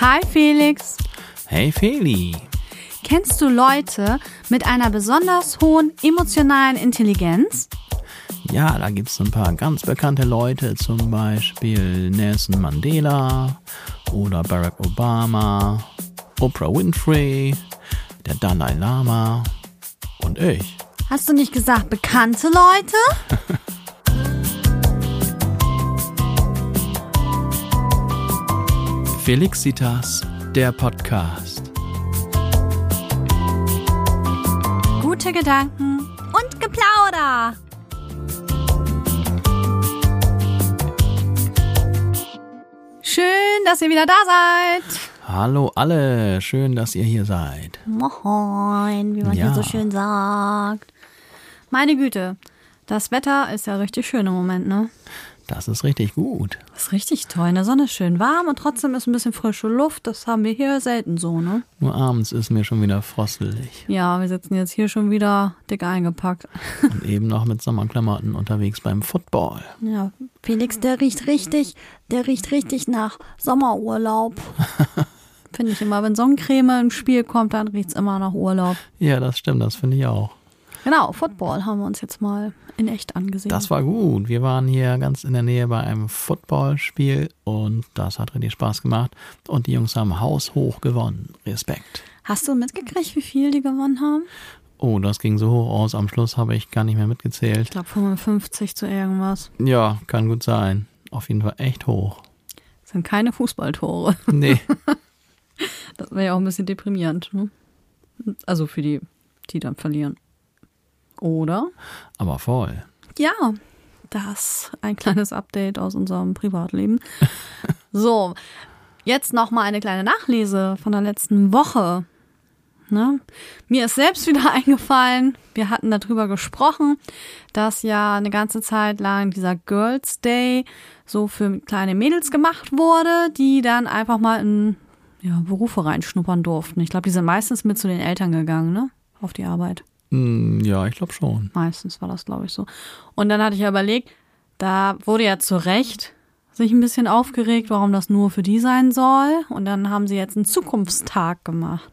Hi Felix. Hey Feli. Kennst du Leute mit einer besonders hohen emotionalen Intelligenz? Ja, da gibt es ein paar ganz bekannte Leute, zum Beispiel Nelson Mandela oder Barack Obama, Oprah Winfrey, der Dalai Lama und ich. Hast du nicht gesagt bekannte Leute? Felixitas, der Podcast. Gute Gedanken und Geplauder. Schön, dass ihr wieder da seid. Hallo alle, schön, dass ihr hier seid. Moin, wie man Ja. hier so schön sagt. Meine Güte, das Wetter ist ja richtig schön im Moment, ne? Das ist richtig gut. Das ist richtig toll. In der Sonne ist schön warm und trotzdem ist ein bisschen frische Luft. Das haben wir hier selten so, ne? Nur abends ist mir schon wieder frostelig. Ja, wir sitzen jetzt hier schon wieder dick eingepackt. Und eben noch mit Sommerklamotten unterwegs beim Football. Ja, Felix, der riecht richtig, der riecht richtig nach Sommerurlaub. Finde ich immer, wenn Sonnencreme ins Spiel kommt, dann riecht's immer nach Urlaub. Ja, das stimmt, das finde ich auch. Genau, Football haben wir uns jetzt mal in echt angesehen. Das war gut. Wir waren hier ganz in der Nähe bei einem Footballspiel und das hat richtig Spaß gemacht. Und die Jungs haben haushoch gewonnen. Respekt. Hast du mitgekriegt, wie viel die gewonnen haben? Oh, das ging so hoch aus. Am Schluss habe ich gar nicht mehr mitgezählt. Ich glaube 55 zu irgendwas. Ja, kann gut sein. Auf jeden Fall echt hoch. Das sind keine Fußballtore. Nee, Das wäre ja auch ein bisschen deprimierend. Ne? Also für die, die dann verlieren. Oder? aber voll. Ja, das ein kleines Update aus unserem Privatleben. So, jetzt noch mal eine kleine Nachlese von der letzten Woche. Ne? Mir ist selbst wieder eingefallen, wir hatten darüber gesprochen, dass ja eine ganze Zeit lang dieser Girls Day so für kleine Mädels gemacht wurde, die dann einfach mal in ja, Berufe reinschnuppern durften. Ich glaube, die sind meistens mit zu den Eltern gegangen, ne? Auf die Arbeit. Hm, ja, ich glaube schon. Meistens war das, glaube ich, so. Und dann hatte ich ja überlegt, da wurde ja zu Recht sich ein bisschen aufgeregt, warum das nur für die sein soll. Und dann haben sie jetzt einen Zukunftstag gemacht.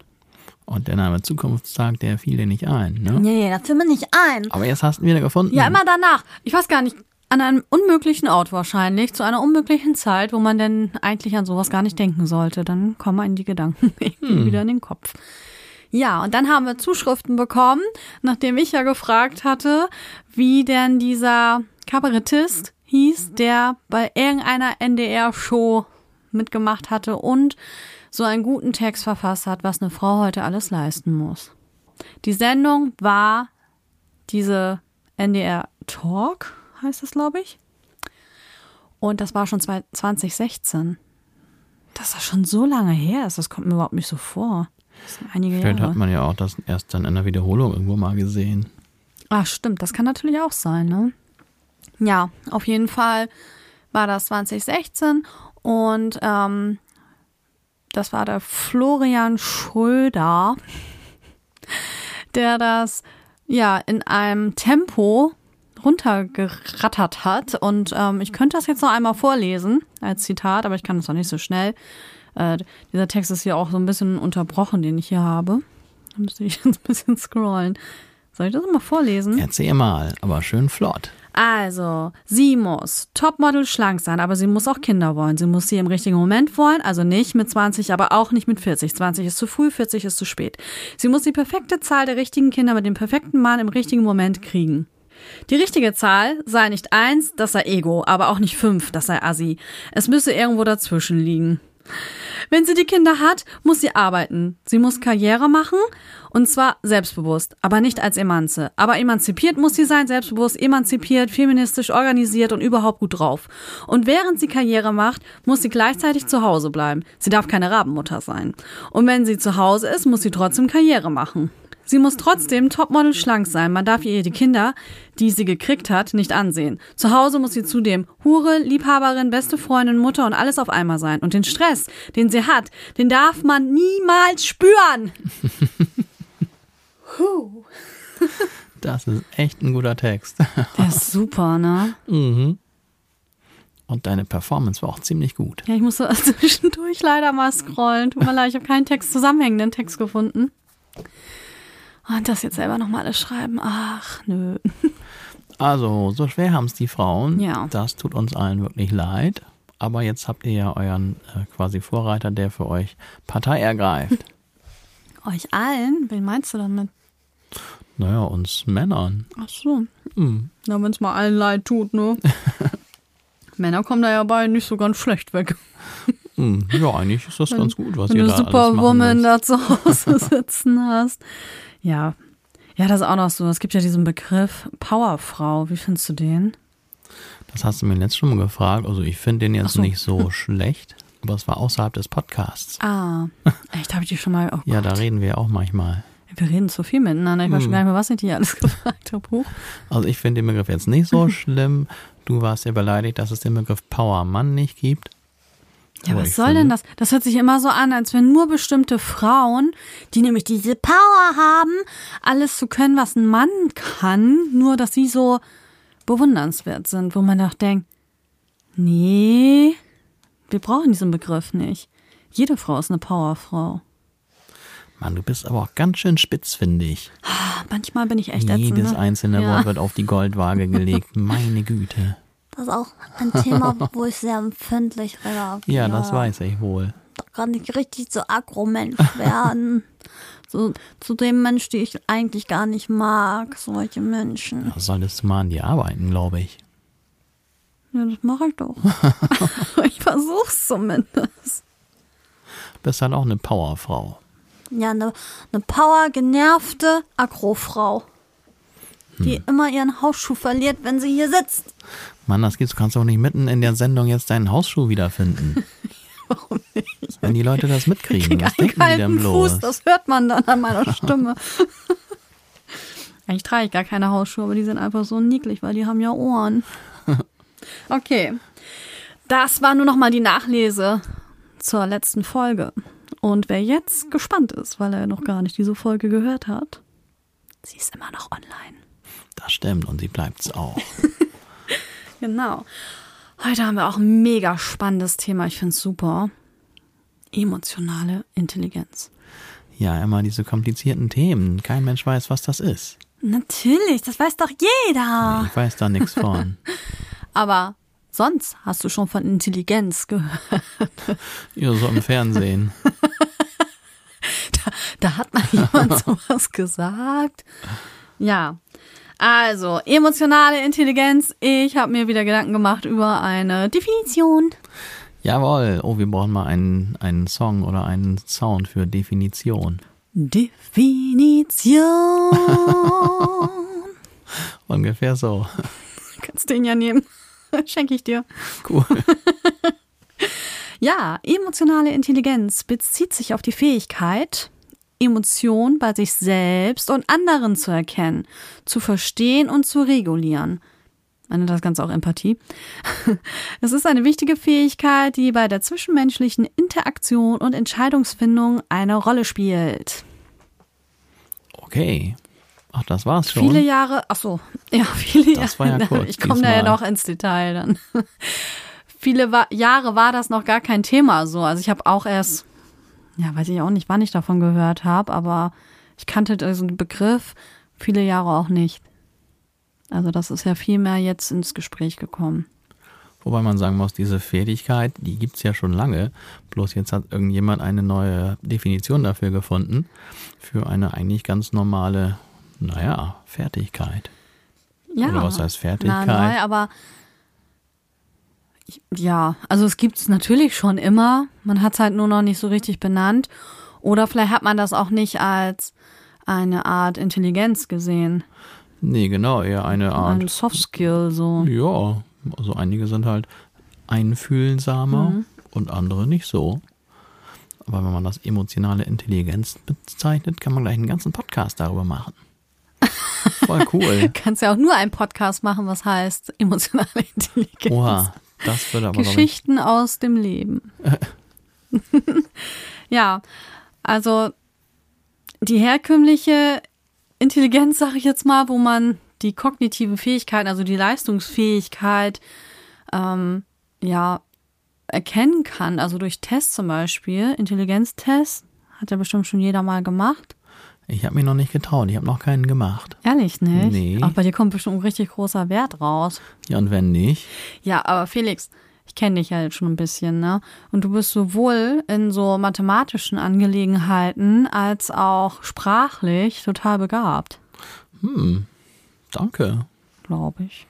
Und der Name Zukunftstag, der fiel dir nicht ein, ne? Nee, nee, das fiel mir nicht ein. Aber jetzt hast du ihn wieder gefunden. Ja, immer danach. Ich weiß gar nicht, an einem unmöglichen Ort wahrscheinlich, zu einer unmöglichen Zeit, wo man denn eigentlich an sowas gar nicht denken sollte. Dann kommen einem die Gedanken irgendwie wieder in den Kopf. Ja, und dann haben wir Zuschriften bekommen, nachdem ich ja gefragt hatte, wie denn dieser Kabarettist hieß, der bei irgendeiner NDR-Show mitgemacht hatte und so einen guten Text verfasst hat, was eine Frau heute alles leisten muss. Die Sendung war diese NDR Talk, heißt es, glaube ich. Und das war schon zwei- 2016. Das ist schon so lange her ist, das kommt mir überhaupt nicht so vor. Das sind einige Vielleicht Jahre. hat man ja auch das erst dann in der Wiederholung irgendwo mal gesehen. Ach, stimmt, das kann natürlich auch sein, ne? Ja, auf jeden Fall war das 2016 und ähm, das war der Florian Schröder, der das ja in einem Tempo runtergerattert hat. Und ähm, ich könnte das jetzt noch einmal vorlesen als Zitat, aber ich kann das noch nicht so schnell. Äh, dieser Text ist hier auch so ein bisschen unterbrochen, den ich hier habe. Da müsste ich jetzt ein bisschen scrollen. Soll ich das mal vorlesen? Erzähl mal, aber schön flott. Also, sie muss Topmodel schlank sein, aber sie muss auch Kinder wollen. Sie muss sie im richtigen Moment wollen, also nicht mit 20, aber auch nicht mit 40. 20 ist zu früh, 40 ist zu spät. Sie muss die perfekte Zahl der richtigen Kinder mit dem perfekten Mann im richtigen Moment kriegen. Die richtige Zahl sei nicht eins, das sei Ego, aber auch nicht fünf, das sei Assi. Es müsse irgendwo dazwischen liegen. Wenn sie die Kinder hat, muss sie arbeiten. Sie muss Karriere machen und zwar selbstbewusst, aber nicht als Emanze. Aber emanzipiert muss sie sein, selbstbewusst, emanzipiert, feministisch, organisiert und überhaupt gut drauf. Und während sie Karriere macht, muss sie gleichzeitig zu Hause bleiben. Sie darf keine Rabenmutter sein. Und wenn sie zu Hause ist, muss sie trotzdem Karriere machen. Sie muss trotzdem Topmodel schlank sein. Man darf ihr die Kinder, die sie gekriegt hat, nicht ansehen. Zu Hause muss sie zudem Hure, Liebhaberin, beste Freundin, Mutter und alles auf einmal sein. Und den Stress, den sie hat, den darf man niemals spüren. Das ist echt ein guter Text. Der ist super, ne? mhm. Und deine Performance war auch ziemlich gut. Ja, ich musste zwischendurch leider mal scrollen. Tut mir leid, ich habe keinen Text, zusammenhängenden Text gefunden. Und das jetzt selber nochmal alles schreiben. Ach, nö. Also, so schwer haben es die Frauen. Ja. Das tut uns allen wirklich leid. Aber jetzt habt ihr ja euren äh, quasi Vorreiter, der für euch Partei ergreift. Euch allen? Wen meinst du damit? naja, uns Männern. Ach so. Hm. Na, wenn es mal allen leid tut, ne? Männer kommen da ja bei nicht so ganz schlecht weg. Hm. Ja, eigentlich ist das ganz gut, was Wenn ihr du da alles Superwoman da zu Hause sitzen hast. Ja. Ja, das ist auch noch so. Es gibt ja diesen Begriff Powerfrau. Wie findest du den? Das hast du mir letztes schon mal gefragt. Also ich finde den jetzt so. nicht so schlecht, aber es war außerhalb des Podcasts. Ah, echt, habe ich die schon mal. Oh Ja, da reden wir auch manchmal. Wir reden zu viel miteinander. Ich weiß Hm. schon gar nicht mehr, was ich dir alles gefragt habe. Also ich finde den Begriff jetzt nicht so schlimm. Du warst ja beleidigt, dass es den Begriff Powermann nicht gibt. Ja, was soll finde- denn das? Das hört sich immer so an, als wenn nur bestimmte Frauen, die nämlich diese Power haben, alles zu können, was ein Mann kann, nur dass sie so bewundernswert sind, wo man doch denkt, nee, wir brauchen diesen Begriff nicht. Jede Frau ist eine Powerfrau. Mann, du bist aber auch ganz schön spitz, finde ich. Ah, Manchmal bin ich echt ätzend. Jedes Ne? einzelne Ja. Wort wird auf die Goldwaage gelegt. Meine Güte. Das ist auch ein Thema, wo ich sehr empfindlich reagiere. Ja, das weiß ich wohl. Da kann ich richtig so Agro-Mensch werden. So, zu dem Mensch, die ich eigentlich gar nicht mag, solche Menschen. Da solltest du mal an dir arbeiten, glaube ich. Ja, das mache ich doch. ich versuch's zumindest. Bist halt auch eine Powerfrau. Ja, eine ne powergenervte Agrofrau, die Hm. immer ihren Hausschuh verliert, wenn sie hier sitzt. Mann, das gibt's. Du kannst doch nicht mitten in der Sendung jetzt deinen Hausschuh wiederfinden. Warum nicht? Wenn die Leute das Ich mitkriegen, krieg was denken die denn kalten bloß? Fuß, das hört man dann an meiner Stimme. Eigentlich trage ich gar keine Hausschuhe, aber die sind einfach so niedlich, weil die haben ja Ohren. Okay. Das war nur noch mal die Nachlese zur letzten Folge. Und wer jetzt gespannt ist, weil er noch gar nicht diese Folge gehört hat, sie ist immer noch online. Das stimmt und sie bleibt's auch. Genau. Heute haben wir auch ein mega spannendes Thema. Ich finde es super. Emotionale Intelligenz. Ja, immer diese komplizierten Themen. Kein Mensch weiß, was das ist. Natürlich, das weiß doch jeder. Ich weiß da nichts von. Aber sonst hast du schon von Intelligenz gehört. Ja, so im Fernsehen. Da hat mal jemand sowas gesagt. Ja. Also, emotionale Intelligenz. Ich habe mir wieder Gedanken gemacht über eine Definition. Jawohl. Oh, wir brauchen mal einen, einen Song oder einen Sound für Definition. Definition. Ungefähr so. Kannst den ja nehmen. Schenke ich dir. Cool. Ja, emotionale Intelligenz bezieht sich auf die Fähigkeit, Emotionen bei sich selbst und anderen zu erkennen, zu verstehen und zu regulieren. Man nennt das Ganze auch Empathie. Es ist eine wichtige Fähigkeit, die bei der zwischenmenschlichen Interaktion und Entscheidungsfindung eine Rolle spielt. Okay. Ach, das war's schon. Viele Jahre, ach so, ja, viele Das war ja Jahre. kurz ich komme da ja noch ins Detail dann. Viele Jahre war das noch gar kein Thema so. Also ich habe auch erst, ja, weiß ich auch nicht, wann ich davon gehört habe, aber ich kannte diesen Begriff viele Jahre auch nicht. Also das ist ja viel mehr jetzt ins Gespräch gekommen. Wobei man sagen muss, diese Fähigkeit, die gibt's ja schon lange. Bloß jetzt hat irgendjemand eine neue Definition dafür gefunden. Für eine eigentlich ganz normale, naja, Fertigkeit. Ja. Oder was heißt Fertigkeit? Na, neu, aber ja, also es gibt es natürlich schon immer. Man hat es halt nur noch nicht so richtig benannt. Oder vielleicht hat man das auch nicht als eine Art Intelligenz gesehen. Nee, genau, eher eine Art. Ein Soft Skill, so. Ja, also einige sind halt einfühlsamer Mhm. und andere nicht so. Aber wenn man das emotionale Intelligenz bezeichnet, kann man gleich einen ganzen Podcast darüber machen. Voll cool. Du kannst ja auch nur einen Podcast machen, was heißt emotionale Intelligenz. Oha, das würde aber Geschichten aus dem Leben. ja, also die herkömmliche Intelligenz, sage ich jetzt mal, wo man die kognitiven Fähigkeiten, also die Leistungsfähigkeit, ähm, ja erkennen kann, also durch Tests zum Beispiel, Intelligenztests, hat ja bestimmt schon jeder mal gemacht. Ich habe mich noch nicht getraut, ich habe noch keinen gemacht. Ehrlich nicht? Nee. Auch bei dir kommt bestimmt ein richtig großer Wert raus. Ja, und wenn nicht? Ja, aber Felix, ich kenne dich ja jetzt schon ein bisschen, ne? Und du bist sowohl in so mathematischen Angelegenheiten als auch sprachlich total begabt, Hm, danke. glaube ich.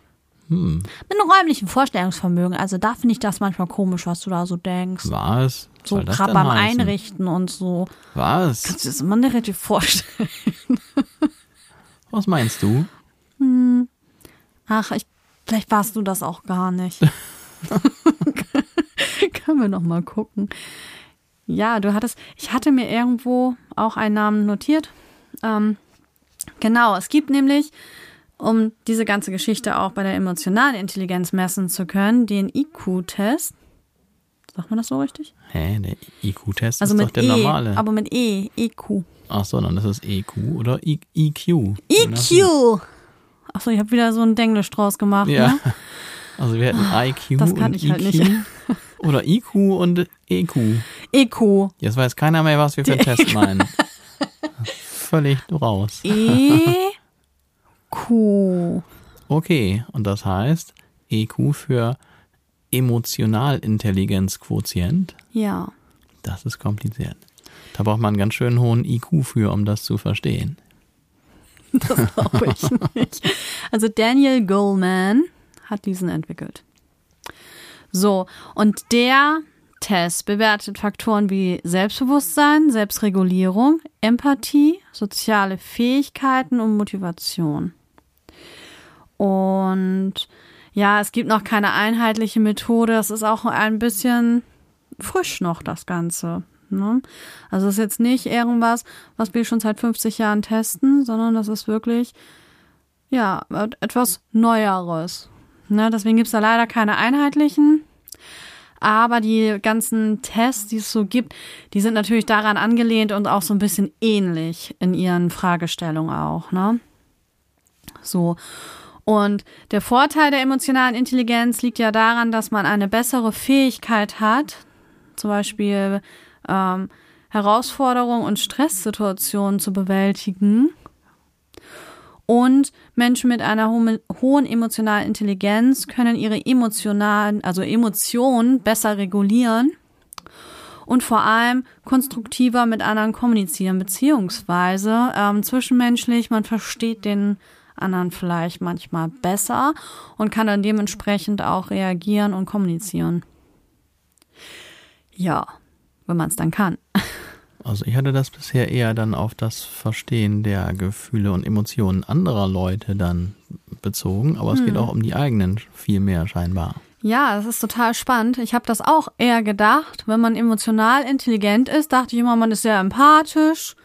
Hm, Mit einem räumlichen Vorstellungsvermögen. Also da finde ich das manchmal komisch, was du da so denkst. was? So gerade beim heißen? Einrichten und so. Was? Kannst du dir das immer nicht richtig vorstellen? Was meinst du? Ach, ich, vielleicht warst du das auch gar nicht. Können wir noch mal gucken. Ja, du hattest, ich hatte mir irgendwo auch einen Namen notiert. Ähm, genau, es gibt nämlich, um diese ganze Geschichte auch bei der emotionalen Intelligenz messen zu können, den IQ-Test. Sagt man das so richtig? Hä, der IQ-Test Also ist doch der E, normale. aber mit E, EQ. Ach so, dann ist es EQ oder I EQ. Je nachdem. EQ! Achso, ich habe wieder so ein Denglisch draus gemacht. Ja. Ne? Also wir hätten IQ Das kann und ich halt EQ. nicht. Oder IQ und EQ. EQ. Jetzt weiß keiner mehr, was wir für einen Test meinen. Völlig raus. EQ. Okay, und das heißt EQ für Emotionalintelligenzquotient. Ja. Das ist kompliziert. Da braucht man einen ganz schön hohen IQ für, um das zu verstehen. Das glaube ich nicht. Also Daniel Goleman hat diesen entwickelt. So, und der Test bewertet Faktoren wie Selbstbewusstsein, Selbstregulierung, Empathie, soziale Fähigkeiten und Motivation. Und ja, es gibt noch keine einheitliche Methode. Das ist auch ein bisschen frisch noch, das Ganze. Ne? Also es ist jetzt nicht irgendwas, was wir schon seit 50 Jahren testen, sondern das ist wirklich, ja, etwas Neueres. Ne? Deswegen gibt es da leider keine einheitlichen. Aber die ganzen Tests, die es so gibt, die sind natürlich daran angelehnt und auch so ein bisschen ähnlich in ihren Fragestellungen auch. Ne? So. Und der Vorteil der emotionalen Intelligenz liegt ja daran, dass man eine bessere Fähigkeit hat, zum Beispiel ähm, Herausforderungen und Stresssituationen zu bewältigen. Und Menschen mit einer ho hohen emotionalen Intelligenz können ihre emotionalen, also Emotionen besser regulieren und vor allem konstruktiver mit anderen kommunizieren, beziehungsweise ähm, zwischenmenschlich, man versteht den anderen vielleicht manchmal besser und kann dann dementsprechend auch reagieren und kommunizieren. Ja, wenn man es dann kann. Also ich hatte das bisher eher dann auf das Verstehen der Gefühle und Emotionen anderer Leute dann bezogen, aber es geht auch um die eigenen viel mehr scheinbar. Ja, das ist total spannend. Ich habe das auch eher gedacht. Wenn man emotional intelligent ist, dachte ich immer, man ist sehr empathisch.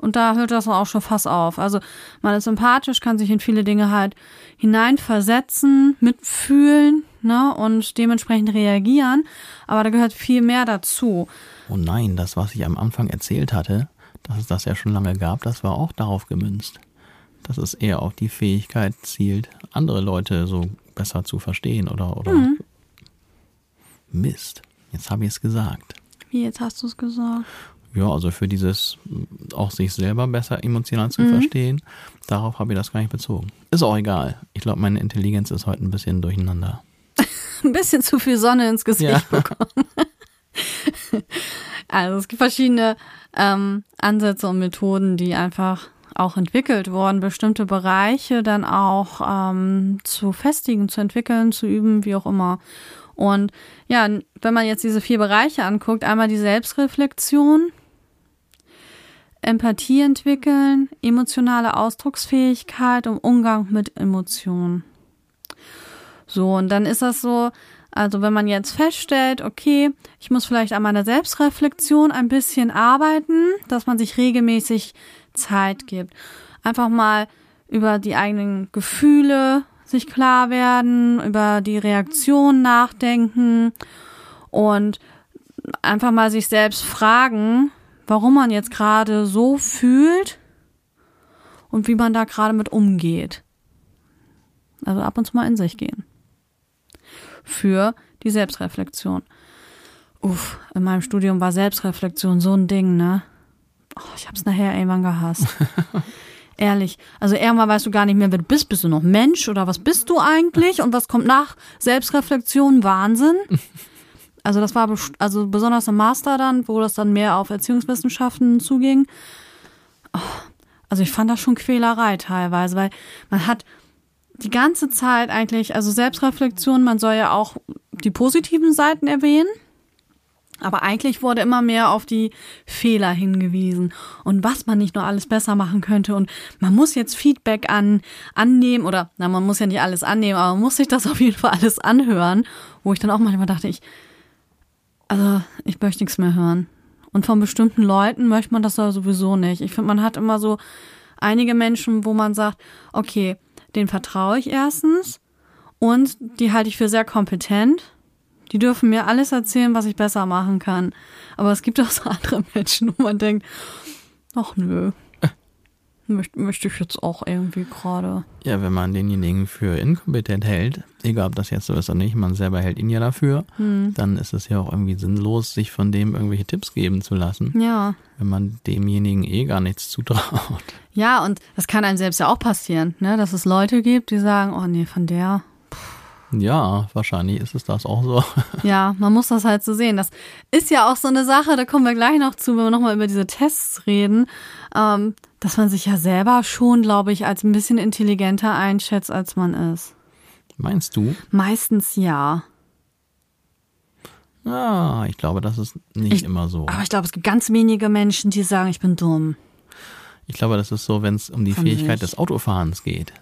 Und da hört das auch schon fast auf. Also man ist empathisch, kann sich in viele Dinge halt hineinversetzen, mitfühlen ne, und dementsprechend reagieren. Aber da gehört viel mehr dazu. Oh nein, das, was ich am Anfang erzählt hatte, dass es das ja schon lange gab, das war auch darauf gemünzt. Dass es eher auf die Fähigkeit zielt, andere Leute so besser zu verstehen oder, oder Mist. Jetzt habe ich es gesagt. Wie jetzt hast du es gesagt? Ja, also für dieses mm, auch sich selber besser emotional zu verstehen, darauf habe ich das gar nicht bezogen. Ist auch egal. Ich glaube, meine Intelligenz ist heute ein bisschen durcheinander. Ein bisschen zu viel Sonne ins Gesicht Ja. bekommen. Also es gibt verschiedene ähm, Ansätze und Methoden, die einfach auch entwickelt wurden, bestimmte Bereiche dann auch ähm, zu festigen, zu entwickeln, zu üben, wie auch immer. Und ja, wenn man jetzt diese vier Bereiche anguckt, einmal die Selbstreflexion, Empathie entwickeln, emotionale Ausdrucksfähigkeit und Umgang mit Emotionen. So, und dann ist das so, also wenn man jetzt feststellt, okay, ich muss vielleicht an meiner Selbstreflexion ein bisschen arbeiten, dass man sich regelmäßig Zeit gibt. Einfach mal über die eigenen Gefühle sich klar werden, über die Reaktion nachdenken und einfach mal sich selbst fragen, warum man jetzt gerade so fühlt und wie man da gerade mit umgeht. Also ab und zu mal in sich gehen. Für die Selbstreflexion. Uff, in meinem Studium war Selbstreflexion so ein Ding, ne? Oh, ich hab's nachher irgendwann gehasst. Ehrlich. Also irgendwann weißt du gar nicht mehr, wer du bist. Bist du noch Mensch oder was bist du eigentlich? Und was kommt nach Selbstreflexion? Wahnsinn. Also das war also besonders im Master dann, wo das dann mehr auf Erziehungswissenschaften zuging. Oh, also ich fand das schon Quälerei teilweise, weil man hat die ganze Zeit eigentlich, also Selbstreflexion, man soll ja auch die positiven Seiten erwähnen. Aber eigentlich wurde immer mehr auf die Fehler hingewiesen und was man nicht nur alles besser machen könnte. Und man muss jetzt Feedback an, annehmen oder, na, man muss ja nicht alles annehmen, aber man muss sich das auf jeden Fall alles anhören, wo ich dann auch manchmal dachte, ich, also, ich möchte nichts mehr hören. Und von bestimmten Leuten möchte man das sowieso nicht. Ich finde, man hat immer so einige Menschen, wo man sagt, okay, den vertraue ich erstens und die halte ich für sehr kompetent die dürfen mir alles erzählen, was ich besser machen kann. Aber es gibt auch so andere Menschen, wo man denkt, ach nö, möchte, möchte ich jetzt auch irgendwie gerade. Ja, wenn man denjenigen für inkompetent hält, egal ob das jetzt so ist oder nicht, man selber hält ihn ja dafür, hm. dann ist es ja auch irgendwie sinnlos, sich von dem irgendwelche Tipps geben zu lassen. Ja. Wenn man demjenigen eh gar nichts zutraut. Ja, und das kann einem selbst ja auch passieren, ne? dass es Leute gibt, die sagen, oh nee, von der ja, wahrscheinlich ist es das auch so. Ja, man muss das halt so sehen. Das ist ja auch so eine Sache, da kommen wir gleich noch zu, wenn wir nochmal über diese Tests reden, ähm, dass man sich ja selber schon, glaube ich, als ein bisschen intelligenter einschätzt, als man ist. Meinst du? Meistens ja. Ja, ich glaube, das ist nicht ich, immer so. Aber ich glaube, es gibt ganz wenige Menschen, die sagen, ich bin dumm. Ich glaube, das ist so, wenn es um die Von Fähigkeit sich. des Autofahrens geht.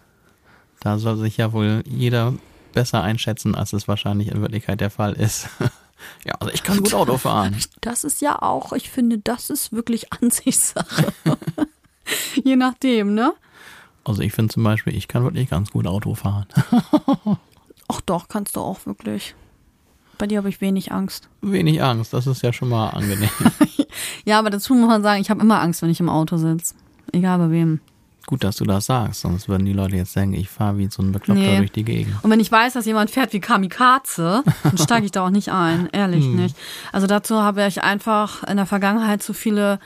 Da soll sich ja wohl jeder besser einschätzen, als es wahrscheinlich in Wirklichkeit der Fall ist. ja, also ich kann gut Auto fahren. Das ist ja auch, ich finde, das ist wirklich Ansichtssache. Je nachdem, ne? Also ich finde zum Beispiel, ich kann wirklich ganz gut Auto fahren. Ach doch, kannst du auch wirklich. Bei dir habe ich wenig Angst. Wenig Angst, das ist ja schon mal angenehm. ja, aber dazu muss man sagen, ich habe immer Angst, wenn ich im Auto sitze. Egal bei wem. Gut, dass du das sagst, sonst würden die Leute jetzt denken, ich fahre wie so ein Bekloppter nee. durch die Gegend. Und wenn ich weiß, dass jemand fährt wie Kamikaze, dann steige ich da auch nicht ein, ehrlich hm. nicht. Also dazu habe ich einfach in der Vergangenheit zu viele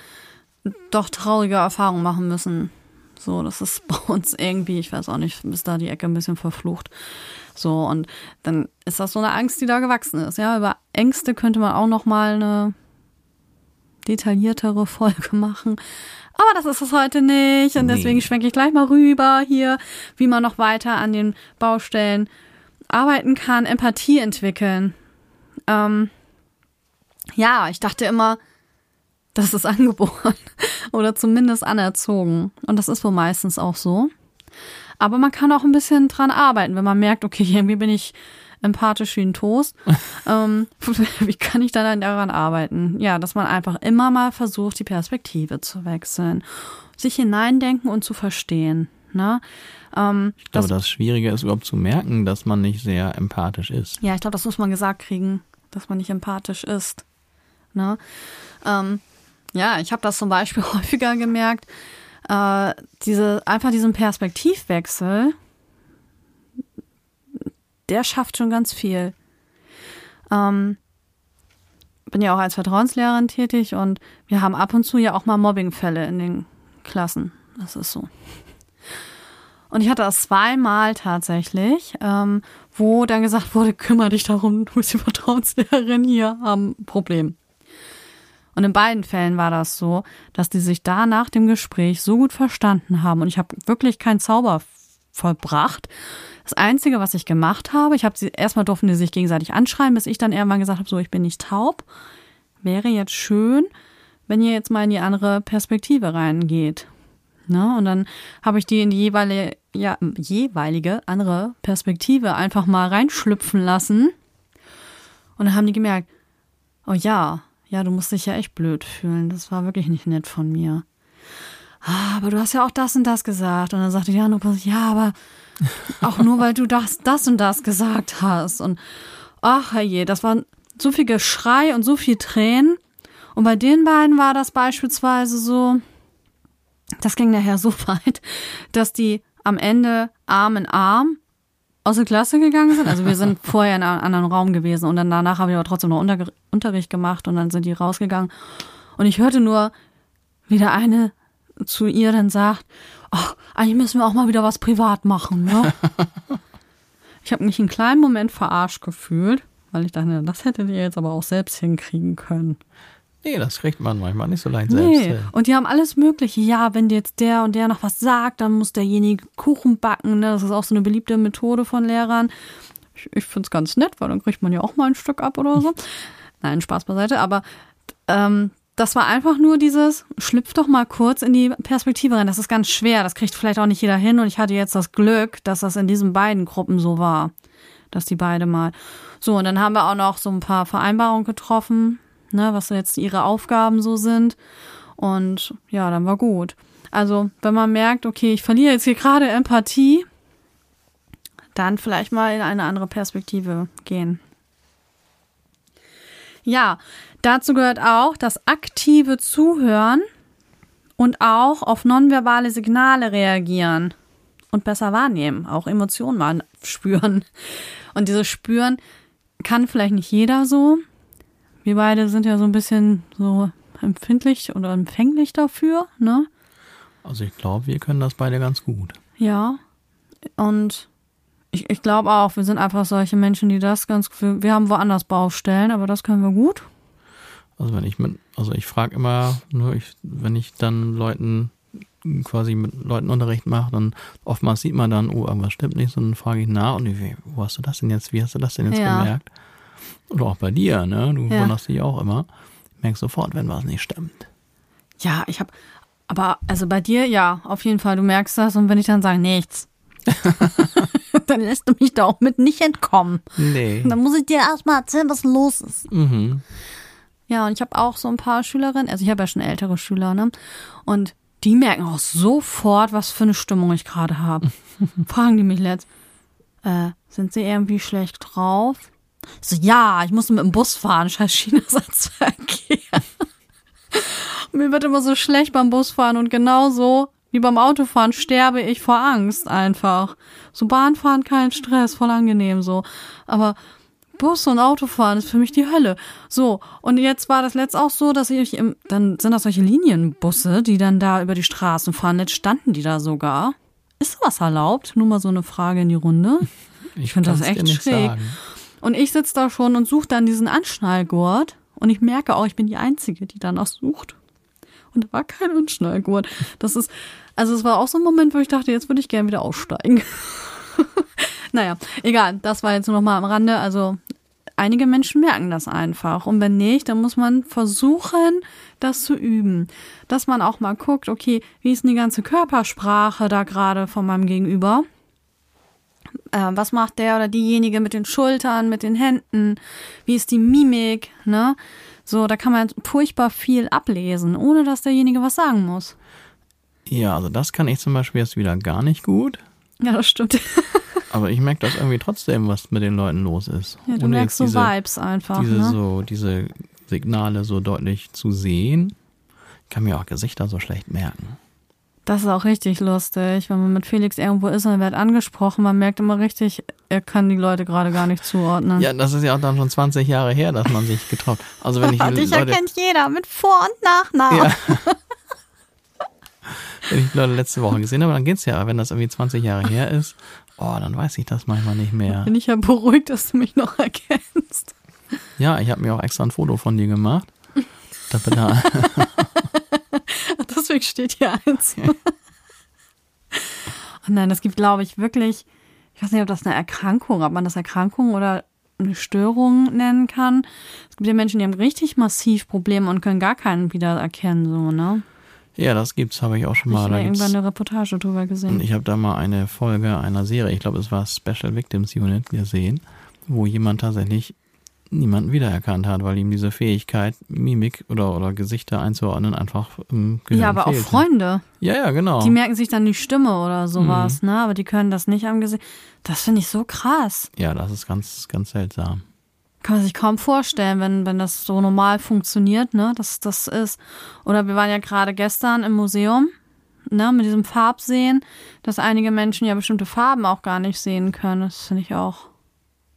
doch traurige Erfahrungen machen müssen. So, das ist bei uns irgendwie, ich weiß auch nicht, bis da die Ecke ein bisschen verflucht. So, und dann ist das so eine Angst, die da gewachsen ist. Ja, über Ängste könnte man auch noch mal eine detailliertere Folge machen. Aber das ist es heute nicht und deswegen nee. schwenke ich gleich mal rüber hier, wie man noch weiter an den Baustellen arbeiten kann, Empathie entwickeln. Ähm, ja, ich dachte immer, das ist angeboren oder zumindest anerzogen. Und das ist wohl meistens auch so. Aber man kann auch ein bisschen dran arbeiten, wenn man merkt, okay, irgendwie bin ich empathisch wie ein Toast. ähm, wie kann ich dann daran arbeiten? Ja, dass man einfach immer mal versucht, die Perspektive zu wechseln, sich hineindenken und zu verstehen. Ne? Ähm, ich glaube, das, das Schwierige ist überhaupt zu merken, dass man nicht sehr empathisch ist. Ja, ich glaube, das muss man gesagt kriegen, dass man nicht empathisch ist. Ne? Ähm, ja, ich habe das zum Beispiel häufiger gemerkt, äh, diese, einfach diesen Perspektivwechsel, der schafft schon ganz viel. Ähm, bin ja auch als Vertrauenslehrerin tätig und wir haben ab und zu ja auch mal Mobbingfälle in den Klassen. Das ist so. Und ich hatte das zweimal tatsächlich, ähm, wo dann gesagt wurde, kümmere dich darum, du bist die Vertrauenslehrerin hier, ein Problem. Und in beiden Fällen war das so, dass die sich da nach dem Gespräch so gut verstanden haben und ich habe wirklich keinen Zauber vollbracht, das Einzige, was ich gemacht habe, ich habe sie, erstmal durften die sich gegenseitig anschreien, bis ich dann irgendwann gesagt habe, so, ich bin nicht taub. Wäre jetzt schön, wenn ihr jetzt mal in die andere Perspektive reingeht. Ne? Und dann habe ich die in die jeweilige, ja, jeweilige andere Perspektive einfach mal reinschlüpfen lassen. Und dann haben die gemerkt, oh ja, ja, du musst dich ja echt blöd fühlen. Das war wirklich nicht nett von mir. Ah, aber du hast ja auch das und das gesagt. Und dann sagte Jano, ja, aber auch nur, weil du das, das und das gesagt hast. Und ach je, das war so viel Geschrei und so viel Tränen. Und bei den beiden war das beispielsweise so, das ging nachher so weit, dass die am Ende Arm in Arm aus der Klasse gegangen sind. Also wir sind vorher in einem anderen Raum gewesen und dann danach habe ich aber trotzdem noch Unter Unterricht gemacht und dann sind die rausgegangen. Und ich hörte nur, wie der eine zu ihr dann sagt, ach, eigentlich müssen wir auch mal wieder was privat machen, ne? ich habe mich einen kleinen Moment verarscht gefühlt, weil ich dachte, das hättet ihr jetzt aber auch selbst hinkriegen können. Nee, das kriegt man manchmal nicht so leicht selbst. Nee. hin. Und die haben alles Mögliche. Ja, wenn jetzt der und der noch was sagt, dann muss derjenige Kuchen backen. Ne? Das ist auch so eine beliebte Methode von Lehrern. Ich, ich finde es ganz nett, weil dann kriegt man ja auch mal ein Stück ab oder so. Nein, Spaß beiseite. Aber ähm, das war einfach nur dieses, schlüpf doch mal kurz in die Perspektive rein. Das ist ganz schwer. Das kriegt vielleicht auch nicht jeder hin. Und ich hatte jetzt das Glück, dass das in diesen beiden Gruppen so war. Dass die beide mal. So, und dann haben wir auch noch so ein paar Vereinbarungen getroffen ne, was jetzt ihre Aufgaben so sind. Und ja, dann war gut. Also, wenn man merkt, okay, ich verliere jetzt hier gerade Empathie, dann vielleicht mal in eine andere Perspektive gehen. Ja, dazu gehört auch das aktive Zuhören und auch auf nonverbale Signale reagieren und besser wahrnehmen, auch Emotionen mal spüren. Und dieses Spüren kann vielleicht nicht jeder so, wir beide sind ja so ein bisschen so empfindlich oder empfänglich dafür, ne? Also ich glaube, wir können das beide ganz gut. Ja. Und ich, ich glaube auch, wir sind einfach solche Menschen, die das ganz, wir haben woanders Baustellen, aber das können wir gut. Also wenn ich mit, also ich frage immer, nur ich, wenn ich dann Leuten quasi mit Leuten Unterricht mache, dann oftmals sieht man dann, oh, irgendwas stimmt nicht, und dann frage ich nach und wie, wo hast du das denn jetzt, wie hast du das denn jetzt Ja. gemerkt? Oder auch bei dir, ne? Du Ja. wunderst dich auch immer. Merkst sofort, wenn was nicht stimmt. Ja, ich habe, aber also bei dir, ja, auf jeden Fall, du merkst das und wenn ich dann sage, nichts, dann lässt du mich da auch mit nicht entkommen. Nee. Dann muss ich dir erstmal erzählen, was los ist. Mhm. Ja, und ich habe auch so ein paar Schülerinnen, also ich habe ja schon ältere Schüler, ne? Und die merken auch sofort, was für eine Stimmung ich gerade habe. Fragen die mich letzt, äh, sind sie irgendwie schlecht drauf? So, ja, ich musste mit dem Bus fahren, scheiß Schienenersatzverkehr. Und mir wird immer so schlecht beim Busfahren und genauso wie beim Autofahren sterbe ich vor Angst einfach. So Bahnfahren kein Stress, voll angenehm so. Aber Bus und Autofahren ist für mich die Hölle. So, und jetzt war das letzt auch so, dass ich im, dann sind das solche Linienbusse, die dann da über die Straßen fahren. Jetzt standen die da sogar. Ist sowas erlaubt? Nur mal so eine Frage in die Runde. Ich find das kann's dir echt schräg. sagen. Und ich sitze da schon und suche dann diesen Anschnallgurt. Und ich merke auch, ich bin die Einzige, die danach sucht. Und da war kein Anschnallgurt. Das ist, also es war auch so ein Moment, wo ich dachte, jetzt würde ich gerne wieder aussteigen. naja, egal. Das war jetzt nur noch mal am Rande. Also einige Menschen merken das einfach. Und wenn nicht, dann muss man versuchen, das zu üben. Dass man auch mal guckt, okay, wie ist denn die ganze Körpersprache da gerade von meinem Gegenüber? Äh, was macht der oder diejenige mit den Schultern, mit den Händen? Wie ist die Mimik? Ne? So, da kann man furchtbar viel ablesen, ohne dass derjenige was sagen muss. Ja, also das kann ich zum Beispiel jetzt wieder gar nicht gut. Ja, das stimmt. Aber ich merke das irgendwie trotzdem, was mit den Leuten los ist. Ja, du Ohne merkst so diese, Vibes einfach. diese, ne? so, diese Signale so deutlich zu sehen. Ich kann mir auch Gesichter so schlecht merken. Das ist auch richtig lustig, wenn man mit Felix irgendwo ist und er wird angesprochen, man merkt immer richtig, er kann die Leute gerade gar nicht zuordnen. Ja, das ist ja auch dann schon 20 Jahre her, dass man sich getroffen Also wenn ich Dich Leute, erkennt jeder mit Vor- und Nachnamen. ja, wenn ich Leute letzte Woche gesehen habe, dann geht's ja. Aber wenn das irgendwie 20 Jahre her ist, oh, dann weiß ich das manchmal nicht mehr. Bin ich ja beruhigt, dass du mich noch erkennst. Ja, ich habe mir auch extra ein Foto von dir gemacht. Da bin da, Deswegen steht hier eins. Und nein, es gibt, glaube ich, wirklich, ich weiß nicht, ob das eine Erkrankung, ob man das Erkrankung oder eine Störung nennen kann. Es gibt ja Menschen, die haben richtig massiv Probleme und können gar keinen wiedererkennen, so, ne? Ja, das gibt's, habe ich auch schon Ich mal. habe Da irgendwann eine Reportage drüber und gesehen. ich habe da mal eine Folge einer Serie, ich glaube, es war Special Victims Unit gesehen, wo jemand tatsächlich niemanden wiedererkannt hat, weil ihm diese Fähigkeit, Mimik oder, oder Gesichter einzuordnen, einfach im Gehirn Ja, aber auch fehlte. Freunde. Ja, ja, genau. Die merken sich dann die Stimme oder sowas, Mhm. ne? Aber die können das nicht am Gesicht. Das finde ich so krass. ja, das ist ganz, ganz seltsam. Kann man sich kaum vorstellen, wenn, wenn das so normal funktioniert, ne? Dass das ist. Oder wir waren ja gerade gestern im Museum ne, mit diesem Farbsehen, dass einige Menschen ja bestimmte Farben auch gar nicht sehen können. Das finde ich auch.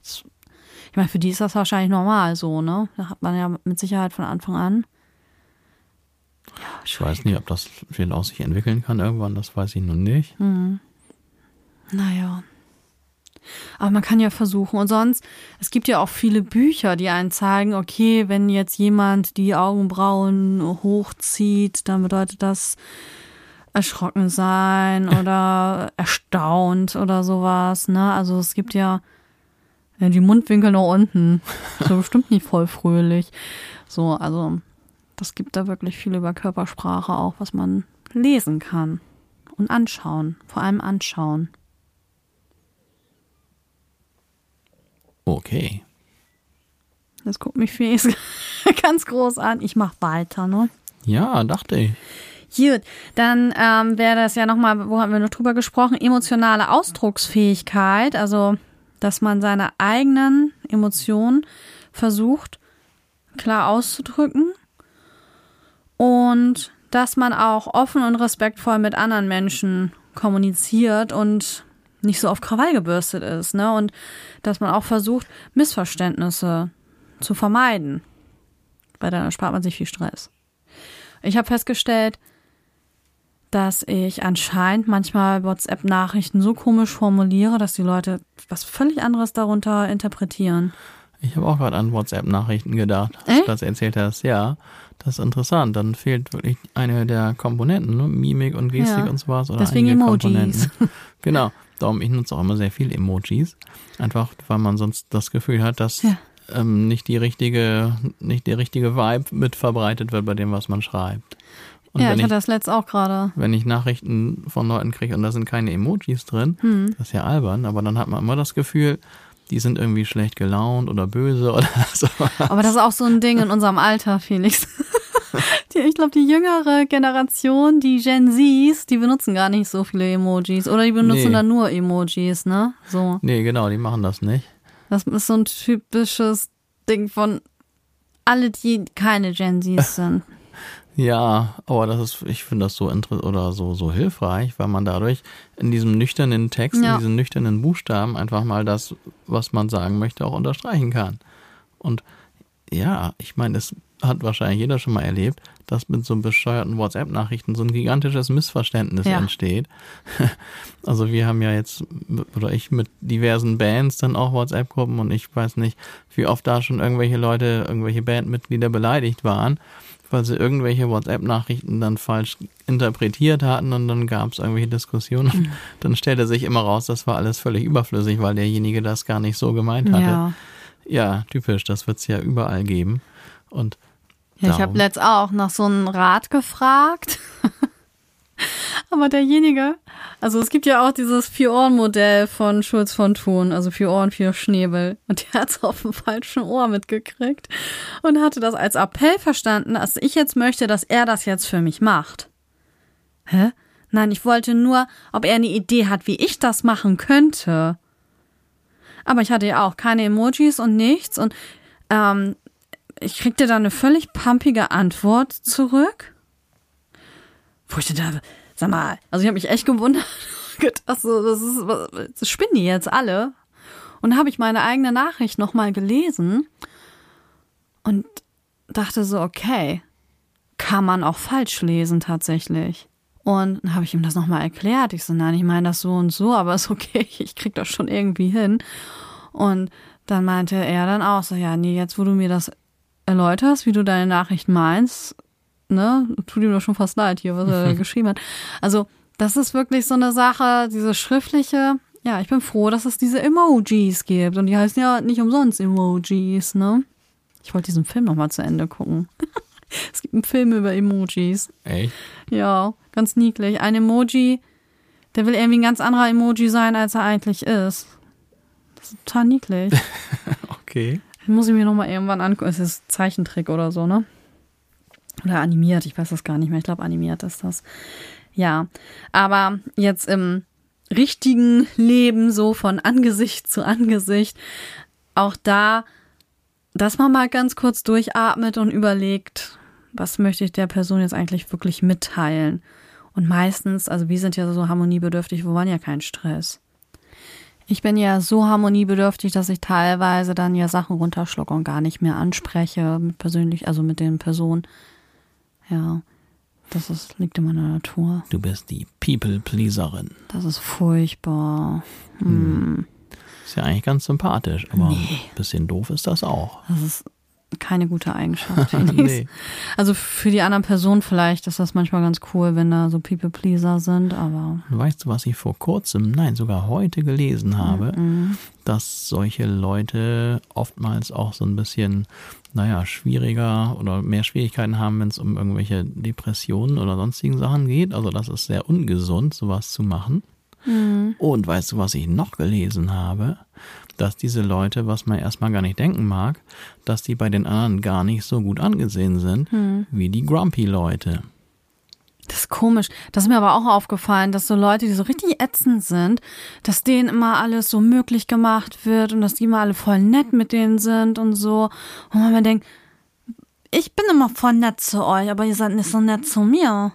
Ich meine, für die ist das wahrscheinlich normal so, ne? Da hat man ja mit Sicherheit von Anfang an. Ich weiß nicht, ob das viel aus sich entwickeln kann irgendwann, das weiß ich nun nicht. Mhm. Naja. Aber man kann ja versuchen. Und sonst, es gibt ja auch viele Bücher, die einen zeigen, okay, wenn jetzt jemand die Augenbrauen hochzieht, dann bedeutet das erschrocken sein oder erstaunt oder sowas. Ne? Also es gibt ja, ja die Mundwinkel nach unten. So bestimmt nicht voll fröhlich. So, also das gibt da wirklich viel über Körpersprache auch, was man lesen kann und anschauen. Vor allem anschauen. Okay. Das guckt mich Fies ganz groß an. Ich mach weiter, ne? Ja, dachte ich. Gut, dann ähm, wäre das ja nochmal, wo haben wir noch drüber gesprochen, emotionale Ausdrucksfähigkeit, also dass man seine eigenen Emotionen versucht klar auszudrücken und dass man auch offen und respektvoll mit anderen Menschen kommuniziert und nicht so auf Krawall gebürstet ist, ne? Und dass man auch versucht, Missverständnisse zu vermeiden. Weil dann erspart man sich viel Stress. Ich habe festgestellt, dass ich anscheinend manchmal WhatsApp-Nachrichten so komisch formuliere, dass die Leute was völlig anderes darunter interpretieren. Ich habe auch gerade an WhatsApp-Nachrichten gedacht, als du das erzählt hast. Ja, das ist interessant. Dann fehlt wirklich eine der Komponenten, ne? Mimik und Gestik Ja. und sowas. Oder Deswegen einige Emojis. Komponenten. Genau. Darum, ich nutze auch immer sehr viel Emojis. Einfach, weil man sonst das Gefühl hat, dass Ja. ähm, nicht die richtige, nicht der richtige Vibe mit verbreitet wird bei dem, was man schreibt. Und ja, ich ich, hatte das letzt auch gerade. wenn ich Nachrichten von Leuten kriege und da sind keine Emojis drin, Hm. das ist ja albern, aber dann hat man immer das Gefühl, die sind irgendwie schlecht gelaunt oder böse oder so. Aber das ist auch so ein Ding in unserem Alter, Felix. Die, ich glaube, die jüngere Generation, die Gen Zs, die benutzen gar nicht so viele Emojis. Oder die benutzen Nee. dann nur Emojis, ne? So. Nee, genau, die machen das nicht. Das ist so ein typisches Ding von alle, die keine Gen Zs sind. Ja, aber das ist, ich finde das so interessant oder so, so hilfreich, weil man dadurch in diesem nüchternen Text, Ja. in diesen nüchternen Buchstaben einfach mal das, was man sagen möchte, auch unterstreichen kann. Und ja, ich meine, das hat wahrscheinlich jeder schon mal erlebt, dass mit so bescheuerten WhatsApp-Nachrichten so ein gigantisches Missverständnis Ja. entsteht. Also wir haben ja jetzt, oder ich mit diversen Bands dann auch WhatsApp-Gruppen und ich weiß nicht, wie oft da schon irgendwelche Leute, irgendwelche Bandmitglieder beleidigt waren, weil sie irgendwelche WhatsApp-Nachrichten dann falsch interpretiert hatten und dann gab es irgendwelche Diskussionen. Mhm. Dann stellte sich immer raus, das war alles völlig überflüssig, weil derjenige das gar nicht so gemeint hatte. Ja. Ja, typisch, das wird's ja überall geben. Und Ja, ich habe letzt auch nach so einem Rat gefragt. Aber derjenige, also es gibt ja auch dieses Vier-Ohren-Modell von Schulz von Thun, also vier Ohren, vier Schnäbel. Und der hat es auf dem falschen Ohr mitgekriegt und hatte das als Appell verstanden, dass ich jetzt möchte, dass er das jetzt für mich macht. Hä? Nein, ich wollte nur, ob er eine Idee hat, wie ich das machen könnte. Aber ich hatte ja auch keine Emojis und nichts und ähm, ich kriegte dann eine völlig pumpige Antwort zurück. Wo ich da, sag mal, also ich habe mich echt gewundert. gedacht, so, das ist, das spinnen die jetzt alle. Und habe ich meine eigene Nachricht nochmal gelesen und dachte so, okay, kann man auch falsch lesen tatsächlich. Und dann habe ich ihm das nochmal erklärt. Ich so, nein, ich meine das so und so, aber ist okay, ich krieg das schon irgendwie hin. Und dann meinte er dann auch so, ja, nee, jetzt wo du mir das erläuterst, wie du deine Nachricht meinst, ne, tut ihm doch schon fast leid hier, was er geschrieben hat. Also, das ist wirklich so eine Sache, diese schriftliche, ja, ich bin froh, dass es diese Emojis gibt. Und die heißen ja nicht umsonst Emojis, ne? Ich wollte diesen Film nochmal zu Ende gucken. es gibt einen Film über Emojis. echt, Ja, ganz niedlich. Ein Emoji, der will irgendwie ein ganz anderer Emoji sein, als er eigentlich ist. Das ist total niedlich. okay. Muss ich mir nochmal irgendwann angucken. Es ist Zeichentrick oder so, ne? Oder animiert, ich weiß das gar nicht mehr. Ich glaube, animiert ist das. Ja, aber jetzt im richtigen Leben, so von Angesicht zu Angesicht, auch da, dass man mal ganz kurz durchatmet und überlegt, was möchte ich der Person jetzt eigentlich wirklich mitteilen? Und meistens, also wir sind ja so harmoniebedürftig, wir wollen ja keinen Stress. Ich bin ja so harmoniebedürftig, dass ich teilweise dann ja Sachen runterschlucke und gar nicht mehr anspreche, mit persönlich, also mit den Personen. Ja, das ist, liegt in meiner Natur. Du bist die People-Pleaserin. Das ist furchtbar. Hm. Ist ja eigentlich ganz sympathisch, aber ein bisschen doof ist das auch. Das ist keine gute Eigenschaft. Nee. Also für die anderen Personen vielleicht ist das manchmal ganz cool, wenn da so People-Pleaser sind, aber Weißt du, was ich vor kurzem, nein, sogar heute gelesen habe? Dass solche Leute oftmals auch so ein bisschen, naja, schwieriger oder mehr Schwierigkeiten haben, wenn es um irgendwelche Depressionen oder sonstigen Sachen geht. Also das ist sehr ungesund, sowas zu machen. Und weißt du, was ich noch gelesen habe? Dass diese Leute, was man erstmal gar nicht denken mag, dass die bei den anderen gar nicht so gut angesehen sind, wie die Grumpy-Leute. das ist komisch. Das ist mir aber auch aufgefallen, dass so Leute, die so richtig ätzend sind, dass denen immer alles so möglich gemacht wird und dass die immer alle voll nett mit denen sind und so. Und man denkt, ich bin immer voll nett zu euch, aber ihr seid nicht so nett zu mir.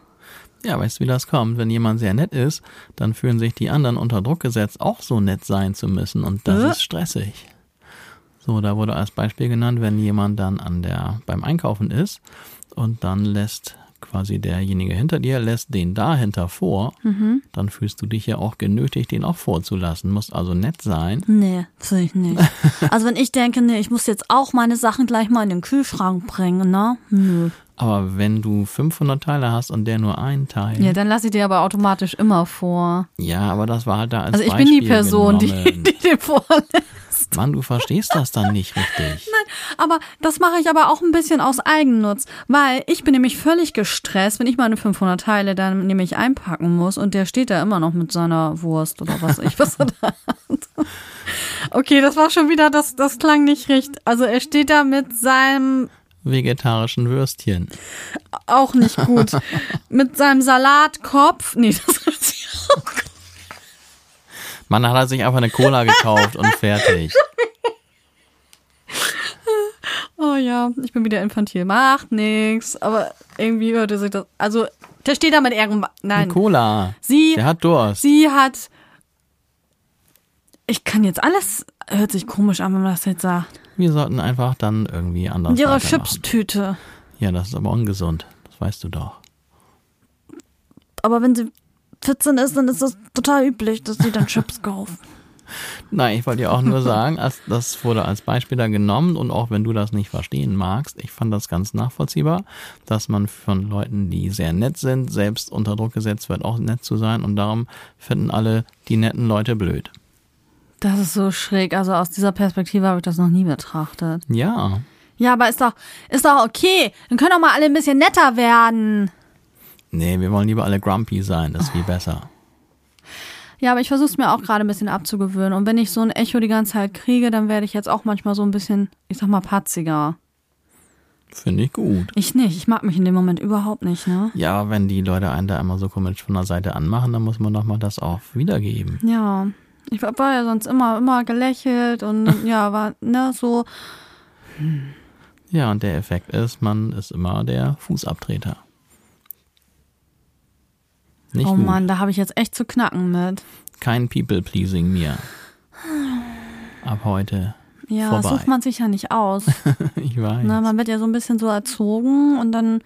Ja, weißt du, wie das kommt? Wenn jemand sehr nett ist, dann fühlen sich die anderen unter Druck gesetzt, auch so nett sein zu müssen. Und das Äh? ist stressig. So, da wurde als Beispiel genannt, wenn jemand dann an der, beim Einkaufen ist und dann lässt quasi derjenige hinter dir, lässt den dahinter vor, Mhm. dann fühlst du dich ja auch genötigt, den auch vorzulassen. Musst also nett sein. Nee, finde ich nicht. Also wenn ich denke, nee, ich muss jetzt auch meine Sachen gleich mal in den Kühlschrank bringen, ne? Nö. Aber wenn du 500 Teile hast und der nur einen Teil. Ja, dann lasse ich dir aber automatisch immer vor. Ja, aber das war halt da als Also ich Beispiel bin die Person, die, genommen. die dir vorlässt. Mann, du verstehst das dann nicht richtig. Aber das mache ich aber auch ein bisschen aus Eigennutz, weil ich bin nämlich völlig gestresst, wenn ich meine 500 Teile dann nämlich einpacken muss und der steht da immer noch mit seiner Wurst oder was ich was er da hat. Okay, das war schon wieder, das, das klang nicht richtig. Also er steht da mit seinem, Vegetarischen Würstchen. auch nicht gut, mit seinem Salatkopf. Nee, das hört sich auch Mann, hat sich einfach eine Cola gekauft und fertig. Oh ja, ich bin wieder infantil. Macht nix. Aber irgendwie hörte sich das. Also, der steht da mit irgendwas. Eine Nein. Cola. Sie, Der hat Durst. sie hat. Ich kann jetzt alles. Hört sich komisch an, wenn man das jetzt sagt. Wir sollten einfach dann irgendwie anders Ihre weitermachen. Chipstüte. Ja, das ist aber ungesund. Das weißt du doch. Aber wenn sie 14 ist, dann ist das total üblich, dass sie dann Chips kauft. Nein, ich wollte dir auch nur sagen, das wurde als Beispiel da genommen und auch wenn du das nicht verstehen magst, ich fand das ganz nachvollziehbar, dass man von Leuten, die sehr nett sind, selbst unter Druck gesetzt wird, auch nett zu sein und darum finden alle die netten Leute blöd. Das ist so schräg. Also aus dieser Perspektive habe ich das noch nie betrachtet. Ja, Ja, aber ist doch, ist doch okay. Dann können doch mal alle ein bisschen netter werden. nee, wir wollen lieber alle grumpy sein, das ist viel besser. Ja, aber ich versuche es mir auch gerade ein bisschen abzugewöhnen. Und wenn ich so ein Echo die ganze Zeit kriege, dann werde ich jetzt auch manchmal so ein bisschen, ich sag mal, patziger. Finde ich gut. Ich nicht. Ich mag mich in dem Moment überhaupt nicht, ne? Ja, wenn die Leute einen da immer so komisch von der Seite anmachen, dann muss man doch mal das auch wiedergeben. Ja. Ich war war ja sonst immer, immer gelächelt und ja, war, ne, so. Ja, und der Effekt ist, man ist immer der Fußabtreter. Nicht oh gut. Mann, da habe ich jetzt echt zu knacken mit. Kein People-Pleasing mehr. Ab heute. Ja, Vorbei. sucht man sich ja nicht aus. Ich weiß. ne, man wird ja so ein bisschen so erzogen und dann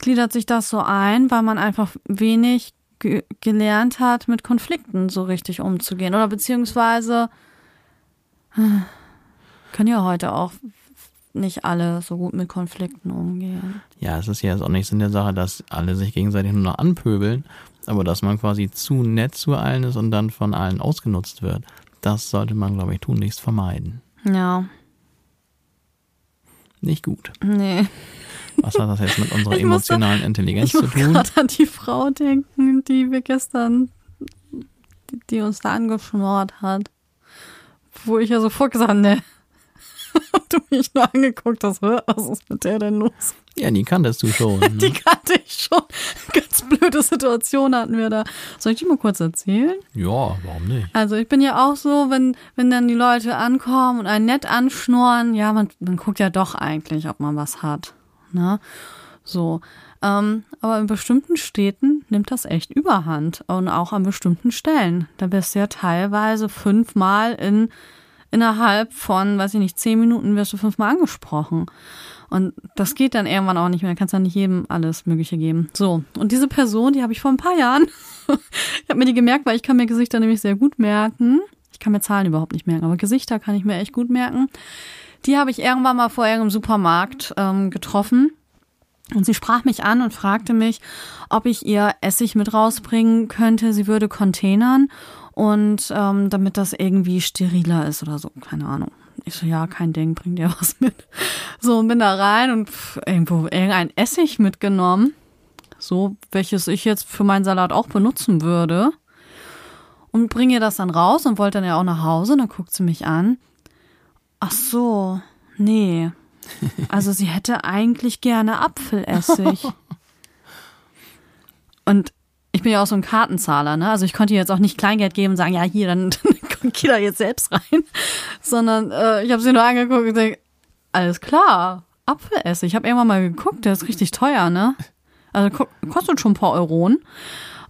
gliedert sich das so ein, weil man einfach wenig ge gelernt hat, mit Konflikten so richtig umzugehen. Oder beziehungsweise äh, können ja heute auch nicht alle so gut mit Konflikten umgehen. Ja, es ist ja jetzt auch nicht Sinn der Sache, dass alle sich gegenseitig nur noch anpöbeln, aber dass man quasi zu nett zu allen ist und dann von allen ausgenutzt wird. Das sollte man, glaube ich, tunlichst vermeiden. Ja, Nicht gut. nee. Was hat das jetzt mit unserer Ich musste- emotionalen Intelligenz Ich zu muss tun? gerade an die Frau denken, die wir gestern, die, die uns da angeschnurrt hat. Wo ich ja sofort gesagt habe, ne. Und du mich nur angeguckt hast, "Hä, was ist mit der denn los? Ja, die kanntest du schon. Die Ne? kannte ich schon. Ganz blöde Situation hatten wir da. Soll ich die mal kurz erzählen? Ja, warum nicht? Also ich bin ja auch so, wenn, wenn dann die Leute ankommen und einen nett anschnurren, ja, man, man guckt ja doch eigentlich, ob man was hat. Ne? So. Ähm, aber in bestimmten Städten nimmt das echt überhand und auch an bestimmten Stellen. Da bist du ja teilweise fünfmal in innerhalb von, weiß ich nicht, zehn Minuten wirst du fünfmal angesprochen. Und das geht dann irgendwann auch nicht mehr. Kannst ja nicht jedem alles Mögliche geben. So. Und diese Person, die habe ich vor ein paar Jahren, ich habe mir die gemerkt, weil ich kann mir Gesichter nämlich sehr gut merken. Ich kann mir Zahlen überhaupt nicht merken, aber Gesichter kann ich mir echt gut merken. Die habe ich irgendwann mal vor irgendeinem Supermarkt ähm, getroffen. Und sie sprach mich an und fragte mich, ob ich ihr Essig mit rausbringen könnte. Sie würde containern und ähm, damit das irgendwie steriler ist oder so, keine Ahnung. Ich so, ja, kein Ding, bring dir was mit. So, bin da rein und pff, irgendwo irgendein Essig mitgenommen. So, welches ich jetzt für meinen Salat auch benutzen würde. Und bringe ihr das dann raus und wollte dann ja auch nach Hause. Und dann guckt sie mich an. Ach so, nee. Also sie hätte eigentlich gerne Apfelessig. Und ich bin ja auch so ein Kartenzahler, ne? Also ich konnte ihr jetzt auch nicht Kleingeld geben und sagen, ja, hier, dann, dann geh da jetzt selbst rein. Sondern äh, ich habe sie nur angeguckt und denke, alles klar, Apfelessig. Ich habe irgendwann mal geguckt, der ist richtig teuer, ne? Also kostet schon ein paar Euronen.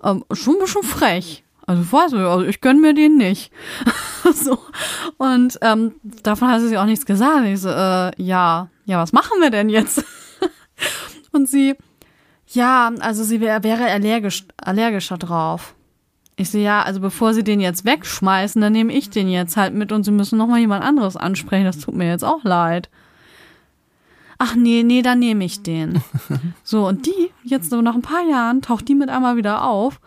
Ähm, schon ein bisschen frech. Also ich weiß nicht, also ich gönn mir den nicht. so. Und ähm, davon hat sie auch nichts gesagt. Ich so, äh, ja, ja, was machen wir denn jetzt? und sie, ja, also sie wär, wäre allergisch, allergischer drauf. Ich so, ja, also bevor sie den jetzt wegschmeißen, dann nehme ich den jetzt halt mit und sie müssen nochmal jemand anderes ansprechen. Das tut mir jetzt auch leid. Ach nee, nee, dann nehme ich den. So, und die, jetzt so nach ein paar Jahren, taucht die mit einmal wieder auf.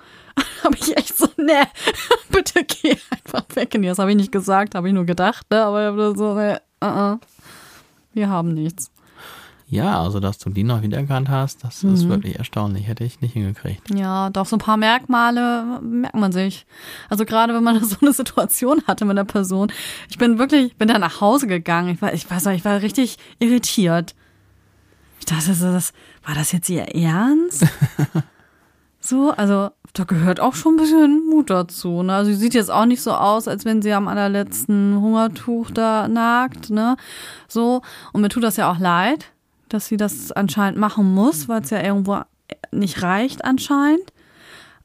habe ich echt so, ne, bitte geh einfach weg. Und das habe ich nicht gesagt, habe ich nur gedacht, ne? Aber ich habe so, ne, uh -uh. wir haben nichts. Ja, also dass du die noch wiedererkannt hast, das mhm. ist wirklich erstaunlich. Hätte ich nicht hingekriegt. Ja, doch so ein paar Merkmale merkt man sich. Also gerade wenn man so eine Situation hatte mit einer Person. Ich bin wirklich, bin da nach Hause gegangen. Ich war, ich weiß nicht, ich war richtig irritiert. Ich dachte, das, war das jetzt ihr Ernst? So, also da gehört auch schon ein bisschen Mut dazu. Ne? Also sie sieht jetzt auch nicht so aus, als wenn sie am allerletzten Hungertuch da nagt. Ne? So, und mir tut das ja auch leid dass sie das anscheinend machen muss, weil es ja irgendwo nicht reicht anscheinend.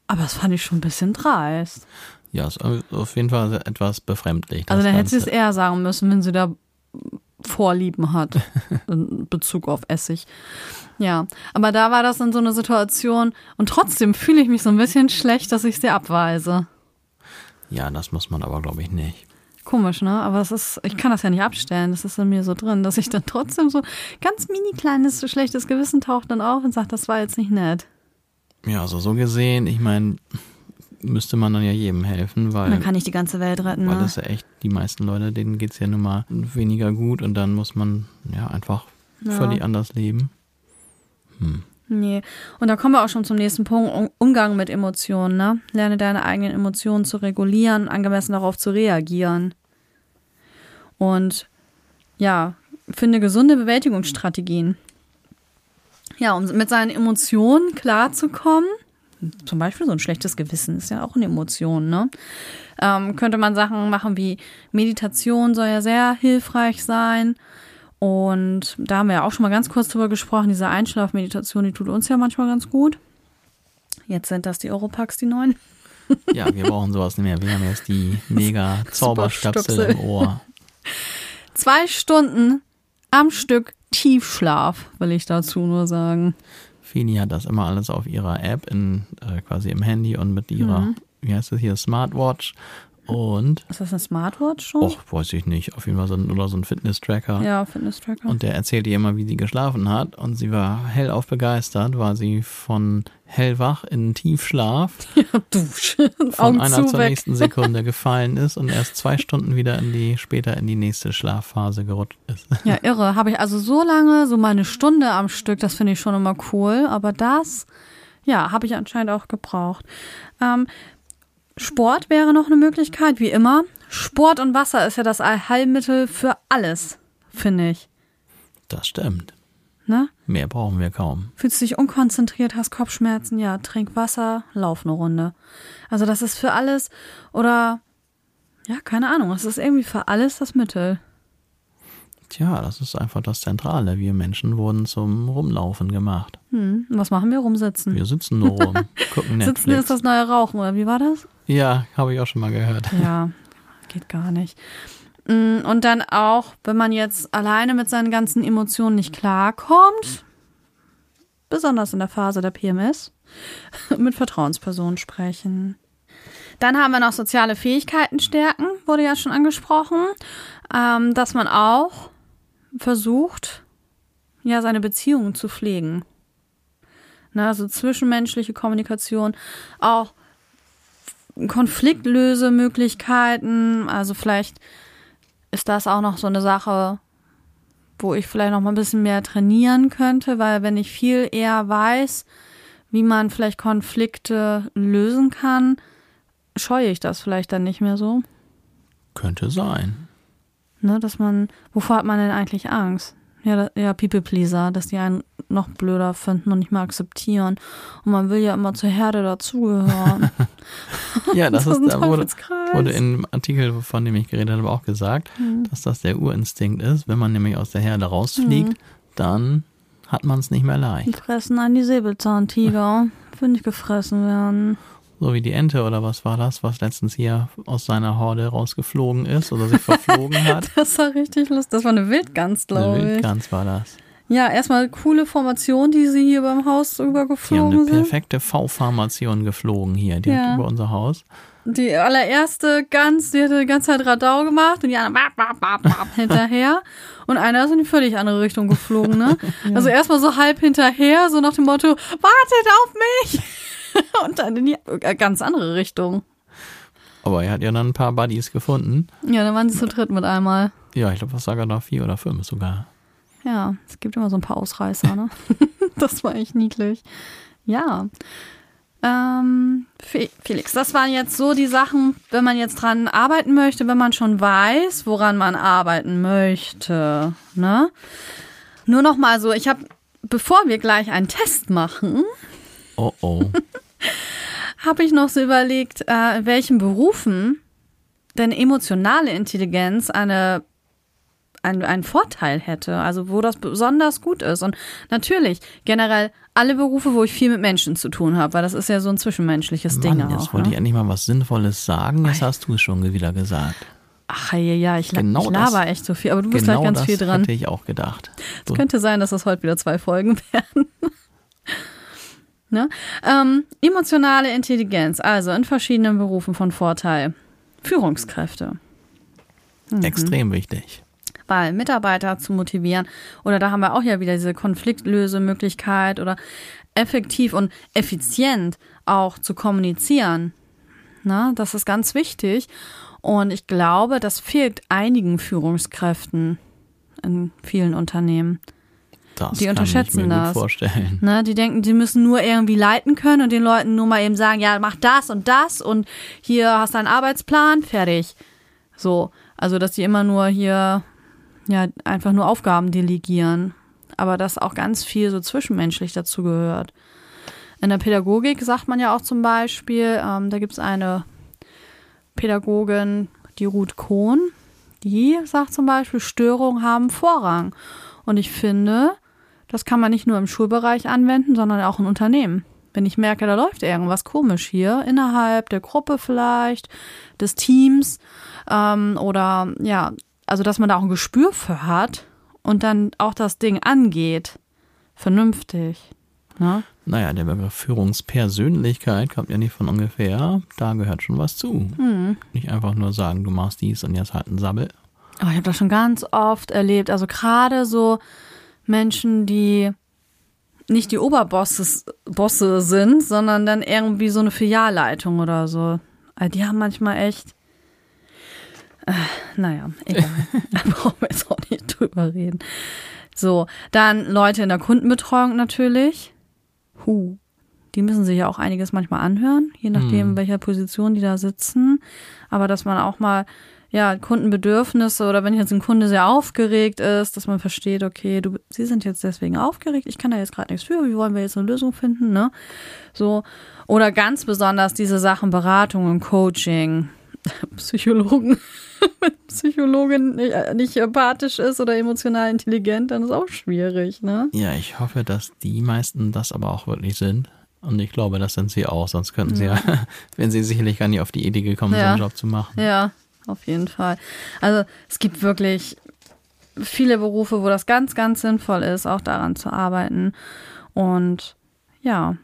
Aber das fand ich schon ein bisschen dreist. Ja, ist auf jeden Fall etwas befremdlich. Also dann hätte sie es eher sagen müssen, wenn sie da Vorlieben hat in Bezug auf Essig. Ja, aber da war das dann so eine Situation und trotzdem fühle ich mich so ein bisschen schlecht, dass ich sie abweise. Ja, das muss man aber, glaube ich, nicht. Komisch, ne? Aber es ist, ich kann das ja nicht abstellen. Das ist in mir so drin, dass ich dann trotzdem so ganz mini kleines schlechtes Gewissen taucht dann auf und sagt, das war jetzt nicht nett. Ja, also so gesehen, ich meine, müsste man dann ja jedem helfen, weil. Man kann nicht die ganze Welt retten, Weil ne? das ja echt, die meisten Leute, denen geht es ja nun mal weniger gut und dann muss man ja einfach ja. völlig anders leben. Hm. Nee. Und da kommen wir auch schon zum nächsten Punkt, Umgang mit Emotionen, ne? Lerne deine eigenen Emotionen zu regulieren, angemessen darauf zu reagieren. Und ja, finde gesunde Bewältigungsstrategien. Ja, um mit seinen Emotionen klarzukommen, zum Beispiel so ein schlechtes Gewissen ist ja auch eine Emotion, ne? Ähm, könnte man Sachen machen wie Meditation soll ja sehr hilfreich sein und da haben wir ja auch schon mal ganz kurz drüber gesprochen. Diese Einschlafmeditation, die tut uns ja manchmal ganz gut. Jetzt sind das die Europacks, die neuen. Ja, wir brauchen sowas nicht mehr. Wir haben jetzt die mega Zauberstöpsel im Ohr. Zwei Stunden am Stück Tiefschlaf, will ich dazu nur sagen. Fini hat das immer alles auf ihrer App, in, äh, quasi im Handy und mit ihrer, mhm. wie heißt das hier, Smartwatch. Und. Ist das eine Smartwatch schon? Och, weiß ich nicht. Auf jeden Fall so ein, oder so ein Fitness-Tracker. Ja, Fitness-Tracker. Und der erzählt ihr immer, wie sie geschlafen hat. Und sie war hellauf begeistert, war sie von hellwach in Tiefschlaf. Ja, dusch. Von einer zur weg. nächsten Sekunde gefallen ist und erst zwei Stunden wieder in die, später in die nächste Schlafphase gerutscht ist. Ja, irre. Habe ich also so lange, so mal eine Stunde am Stück, das finde ich schon immer cool. Aber das, ja, habe ich anscheinend auch gebraucht. Ähm, Sport wäre noch eine Möglichkeit, wie immer. Sport und Wasser ist ja das Allheilmittel für alles, finde ich. Das stimmt. Ne? Mehr brauchen wir kaum. Fühlst du dich unkonzentriert, hast Kopfschmerzen, ja, trink Wasser, lauf eine Runde. Also das ist für alles oder ja, keine Ahnung, es ist irgendwie für alles das Mittel. Tja, das ist einfach das Zentrale. Wir Menschen wurden zum Rumlaufen gemacht. Hm. Was machen wir? Rumsitzen. Wir sitzen nur rum, gucken Netflix. Sitzen ist das neue Rauchen, oder wie war das? Ja, habe ich auch schon mal gehört. Ja, geht gar nicht. Mm, Und dann auch, wenn man jetzt alleine mit seinen ganzen Emotionen nicht klarkommt, besonders in der Phase der PMS, mit Vertrauenspersonen sprechen. Dann haben wir noch soziale Fähigkeiten stärken, wurde ja schon angesprochen, ähm, dass man auch versucht, ja, seine Beziehungen zu pflegen. Ne, also zwischenmenschliche Kommunikation, auch Konfliktlösemöglichkeiten, also vielleicht ist das auch noch so eine Sache, wo ich vielleicht noch mal ein bisschen mehr trainieren könnte, weil wenn ich viel eher weiß, wie man vielleicht Konflikte lösen kann, scheue ich das vielleicht dann nicht mehr so. Könnte sein. Ne, dass man, wovor hat man denn eigentlich Angst? Ja, da, ja, People Pleaser, dass die einen noch blöder finden und nicht mehr akzeptieren. Und man will ja immer zur Herde dazugehören. Ja, das So ist, da wurde, wurde im Artikel, von dem ich geredet habe, auch gesagt, Mhm. dass das der Urinstinkt ist. Wenn man nämlich aus der Herde rausfliegt, dann hat man es nicht mehr Die leicht. fressen einen die Säbelzahntiger. Will nicht gefressen werden. So wie die Ente oder was war das, was letztens hier aus seiner Horde rausgeflogen ist oder sich verflogen hat. Das war richtig lustig. Das war eine Wildgans, Eine glaube ich. Wildgans war das. Ja, erstmal coole Formation, die sie hier beim Haus Die haben übergeflogen eine sind. perfekte V-Formation geflogen hier, direkt Ja. über unser Haus. Die allererste Gans, die hatte die ganze Zeit Radau gemacht und die anderen bap, bap, bap, hinterher. Und einer ist in die völlig andere Richtung geflogen, ne? Also erstmal so halb hinterher, so nach dem Motto, wartet auf mich! und dann in die äh, ganz andere Richtung. Aber er hat ja dann ein paar Buddies gefunden. Ja, dann waren sie zu dritt mit einmal. Ja, ich glaube, was sogar noch vier oder fünf sogar. Ja, es gibt immer so ein paar Ausreißer, ne? das war echt niedlich. Ja. Ähm, Fe- Felix, das waren jetzt so die Sachen, wenn man jetzt dran arbeiten möchte, wenn man schon weiß, woran man arbeiten möchte, ne? Nur noch mal so, ich habe, bevor wir gleich einen Test machen, Oh oh. habe ich noch so überlegt, äh, in welchen Berufen denn emotionale Intelligenz eine ein, einen Vorteil hätte, also wo das besonders gut ist. Und natürlich, generell alle Berufe, wo ich viel mit Menschen zu tun habe, weil das ist ja so ein zwischenmenschliches Ding Mann, jetzt auch. wollte ich Ne? endlich mal was Sinnvolles sagen, jetzt hast du es schon wieder gesagt. Ach ja, ja, ich, Genau ich laber das- echt so viel, aber du bist genau gleich ganz das viel dran. hätte ich auch gedacht. So, Es könnte sein, dass das heute wieder zwei Folgen werden. Ne? ähm, emotionale Intelligenz, also in verschiedenen Berufen von Vorteil. Führungskräfte. Mhm. Extrem wichtig. weil Mitarbeiter zu motivieren oder da haben wir auch ja wieder diese Konfliktlösemöglichkeit oder effektiv und effizient auch zu kommunizieren. Na, das ist ganz wichtig und ich glaube, das fehlt einigen Führungskräften in vielen Unternehmen. Das Die unterschätzen ich mir das. Ne, die denken, die müssen nur irgendwie leiten können und den Leuten nur mal eben sagen, ja, mach das und das und hier hast du einen Arbeitsplan, fertig. So, also dass die immer nur hier ja einfach nur Aufgaben delegieren, aber dass auch ganz viel so zwischenmenschlich dazu gehört. In der Pädagogik sagt man ja auch zum Beispiel, ähm, da gibt es eine Pädagogin, die Ruth Kohn, die sagt zum Beispiel, Störungen haben Vorrang. Und ich finde, das kann man nicht nur im Schulbereich anwenden, sondern auch in Unternehmen. Wenn ich merke, da läuft irgendwas komisch hier, innerhalb der Gruppe vielleicht, des Teams, ähm, oder ja, also dass man da auch ein Gespür für hat und dann auch das Ding angeht. Vernünftig. Ne? Naja, der Begriff Führungspersönlichkeit kommt ja nicht von ungefähr. Da gehört schon was zu. Hm. Nicht einfach nur sagen, du machst dies und jetzt halt ein Sabbel. Aber ich habe das schon ganz oft erlebt. Also gerade so Menschen, die nicht die Oberbosse Bosse sind, sondern dann irgendwie so eine Filialleitung oder so. Also die haben manchmal echt. Äh, naja, egal. da brauchen wir jetzt auch nicht drüber reden. So, dann Leute in der Kundenbetreuung natürlich. Huh. Die müssen sich ja auch einiges manchmal anhören, je nachdem, in welcher Position die da sitzen. Aber dass man auch mal ja, Kundenbedürfnisse oder wenn jetzt ein Kunde sehr aufgeregt ist, dass man versteht, okay, du, sie sind jetzt deswegen aufgeregt, ich kann da jetzt gerade nichts für, wie wollen wir jetzt eine Lösung finden, ne? So. Oder ganz besonders diese Sachen Beratung und Coaching. Psychologen, wenn Psychologin nicht, äh, nicht empathisch ist oder emotional intelligent, dann ist auch schwierig, ne? Ja, ich hoffe, dass die meisten das aber auch wirklich sind. Und ich glaube, das sind sie auch, sonst könnten sie ja, wenn sie sicherlich gar nicht auf die Idee gekommen, so Ja. einen Job zu machen. Ja, auf jeden Fall. Also es gibt wirklich viele Berufe, wo das ganz, ganz sinnvoll ist, auch daran zu arbeiten. Und ja,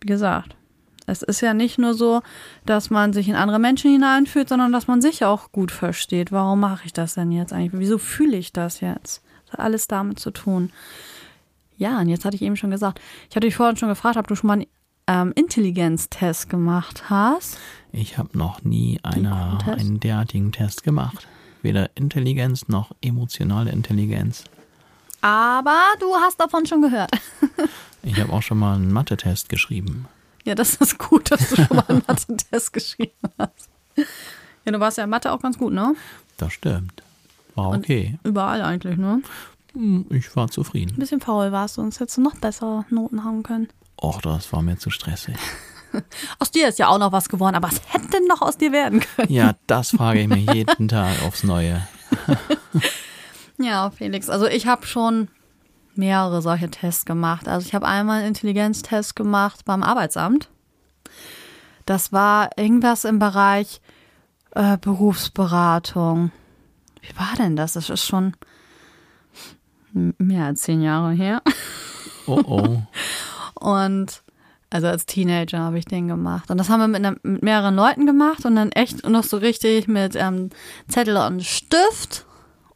wie gesagt, es ist ja nicht nur so, dass man sich in andere Menschen hineinfühlt, sondern dass man sich auch gut versteht. Warum mache ich das denn jetzt eigentlich? Wieso fühle ich das jetzt? Das hat alles damit zu tun. Ja, und jetzt hatte ich eben schon gesagt, ich hatte dich vorhin schon gefragt, ob du schon mal ähm, Intelligenztest gemacht hast. Ich habe noch nie Test? einen derartigen Test gemacht. Weder Intelligenz noch emotionale Intelligenz. Aber du hast davon schon gehört. Ich habe auch schon mal einen Mathe-Test geschrieben. Ja, das ist gut, dass du schon mal einen Mathe-Test geschrieben hast. Ja, du warst ja in Mathe auch ganz gut, ne? Das stimmt. War okay. Überall eigentlich, ne? Hm, Ich war Ein zufrieden. bisschen faul warst du, sonst hättest du noch bessere Noten haben können. Och, das war mir zu stressig. Aus dir ist ja auch noch was geworden, aber was hätte denn noch aus dir werden können? Ja, das frage ich mir jeden Tag aufs Neue. Ja, Felix, also ich habe schon mehrere solche Tests gemacht. Also ich habe einmal einen Intelligenztest gemacht beim Arbeitsamt. Das war irgendwas im Bereich äh, Berufsberatung. Wie war denn das? Das ist schon mehr als zehn Jahre her. Oh oh. Und also als Teenager habe ich den gemacht. Und das haben wir mit, einer, mit mehreren Leuten gemacht und dann echt noch so richtig mit ähm, Zettel und Stift.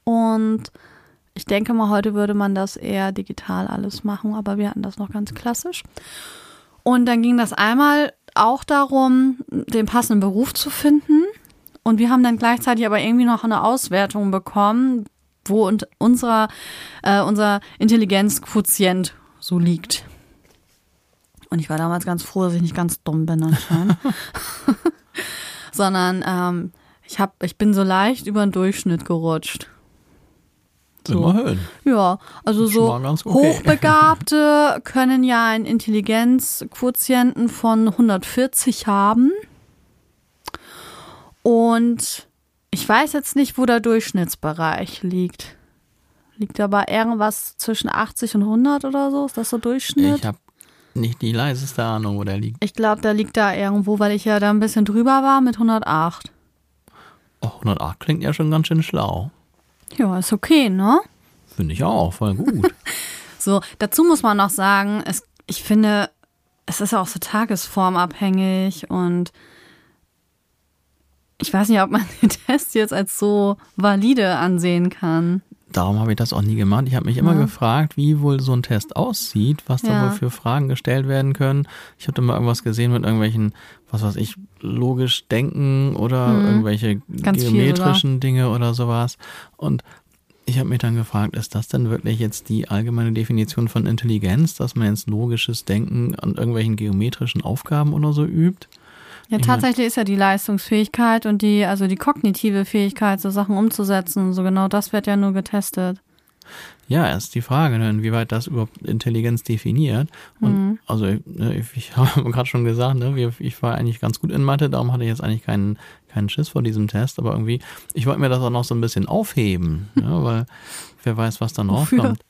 Und ich denke mal, heute würde man das eher digital alles machen, aber wir hatten das noch ganz klassisch. Und dann ging das einmal auch darum, den passenden Beruf zu finden. Und wir haben dann gleichzeitig aber irgendwie noch eine Auswertung bekommen, wo und unserer, äh, unser Intelligenzquotient so liegt. Und ich war damals ganz froh, dass ich nicht ganz dumm bin anscheinend. Sondern ähm, ich, hab, ich bin so leicht über den Durchschnitt gerutscht. So. Immerhin. Ja, also so okay. Hochbegabte können ja einen Intelligenzquotienten von 140 haben. Und ich weiß jetzt nicht, wo der Durchschnittsbereich liegt. Liegt aber irgendwas zwischen 80 und 100 oder so? Ist das so Durchschnitt? Ich habe nicht die leiseste Ahnung, wo der liegt. Ich glaube, der liegt da irgendwo, weil ich ja da ein bisschen drüber war mit 108. Oh, 108 klingt ja schon ganz schön schlau. Ja, ist okay, ne? Finde ich auch, voll gut. So, dazu muss man noch sagen, es, ich finde, es ist auch so tagesformabhängig und ich weiß nicht, ob man den Test jetzt als so valide ansehen kann. Darum habe ich das auch nie gemacht. Ich habe mich immer Ja. gefragt, wie wohl so ein Test aussieht, was da Ja. wohl für Fragen gestellt werden können. Ich habe da mal irgendwas gesehen mit irgendwelchen, was weiß ich, logisch denken oder irgendwelche Mhm. Ganz viel geometrischen Dinge oder sowas. Und ich habe mich dann gefragt, ist das denn wirklich jetzt die allgemeine Definition von Intelligenz, dass man jetzt logisches Denken an irgendwelchen geometrischen Aufgaben oder so übt? Ja, tatsächlich ist ja die Leistungsfähigkeit und die, also die kognitive Fähigkeit, so Sachen umzusetzen, so genau das wird ja nur getestet. Ja, ist die Frage, ne, inwieweit das überhaupt Intelligenz definiert. Und also ne, ich, ich habe gerade schon gesagt, ne, ich war eigentlich ganz gut in Mathe, darum hatte ich jetzt eigentlich keinen keinen Schiss vor diesem Test, aber irgendwie, ich wollte mir das auch noch so ein bisschen aufheben, ne, weil wer weiß, was dann rauskommt.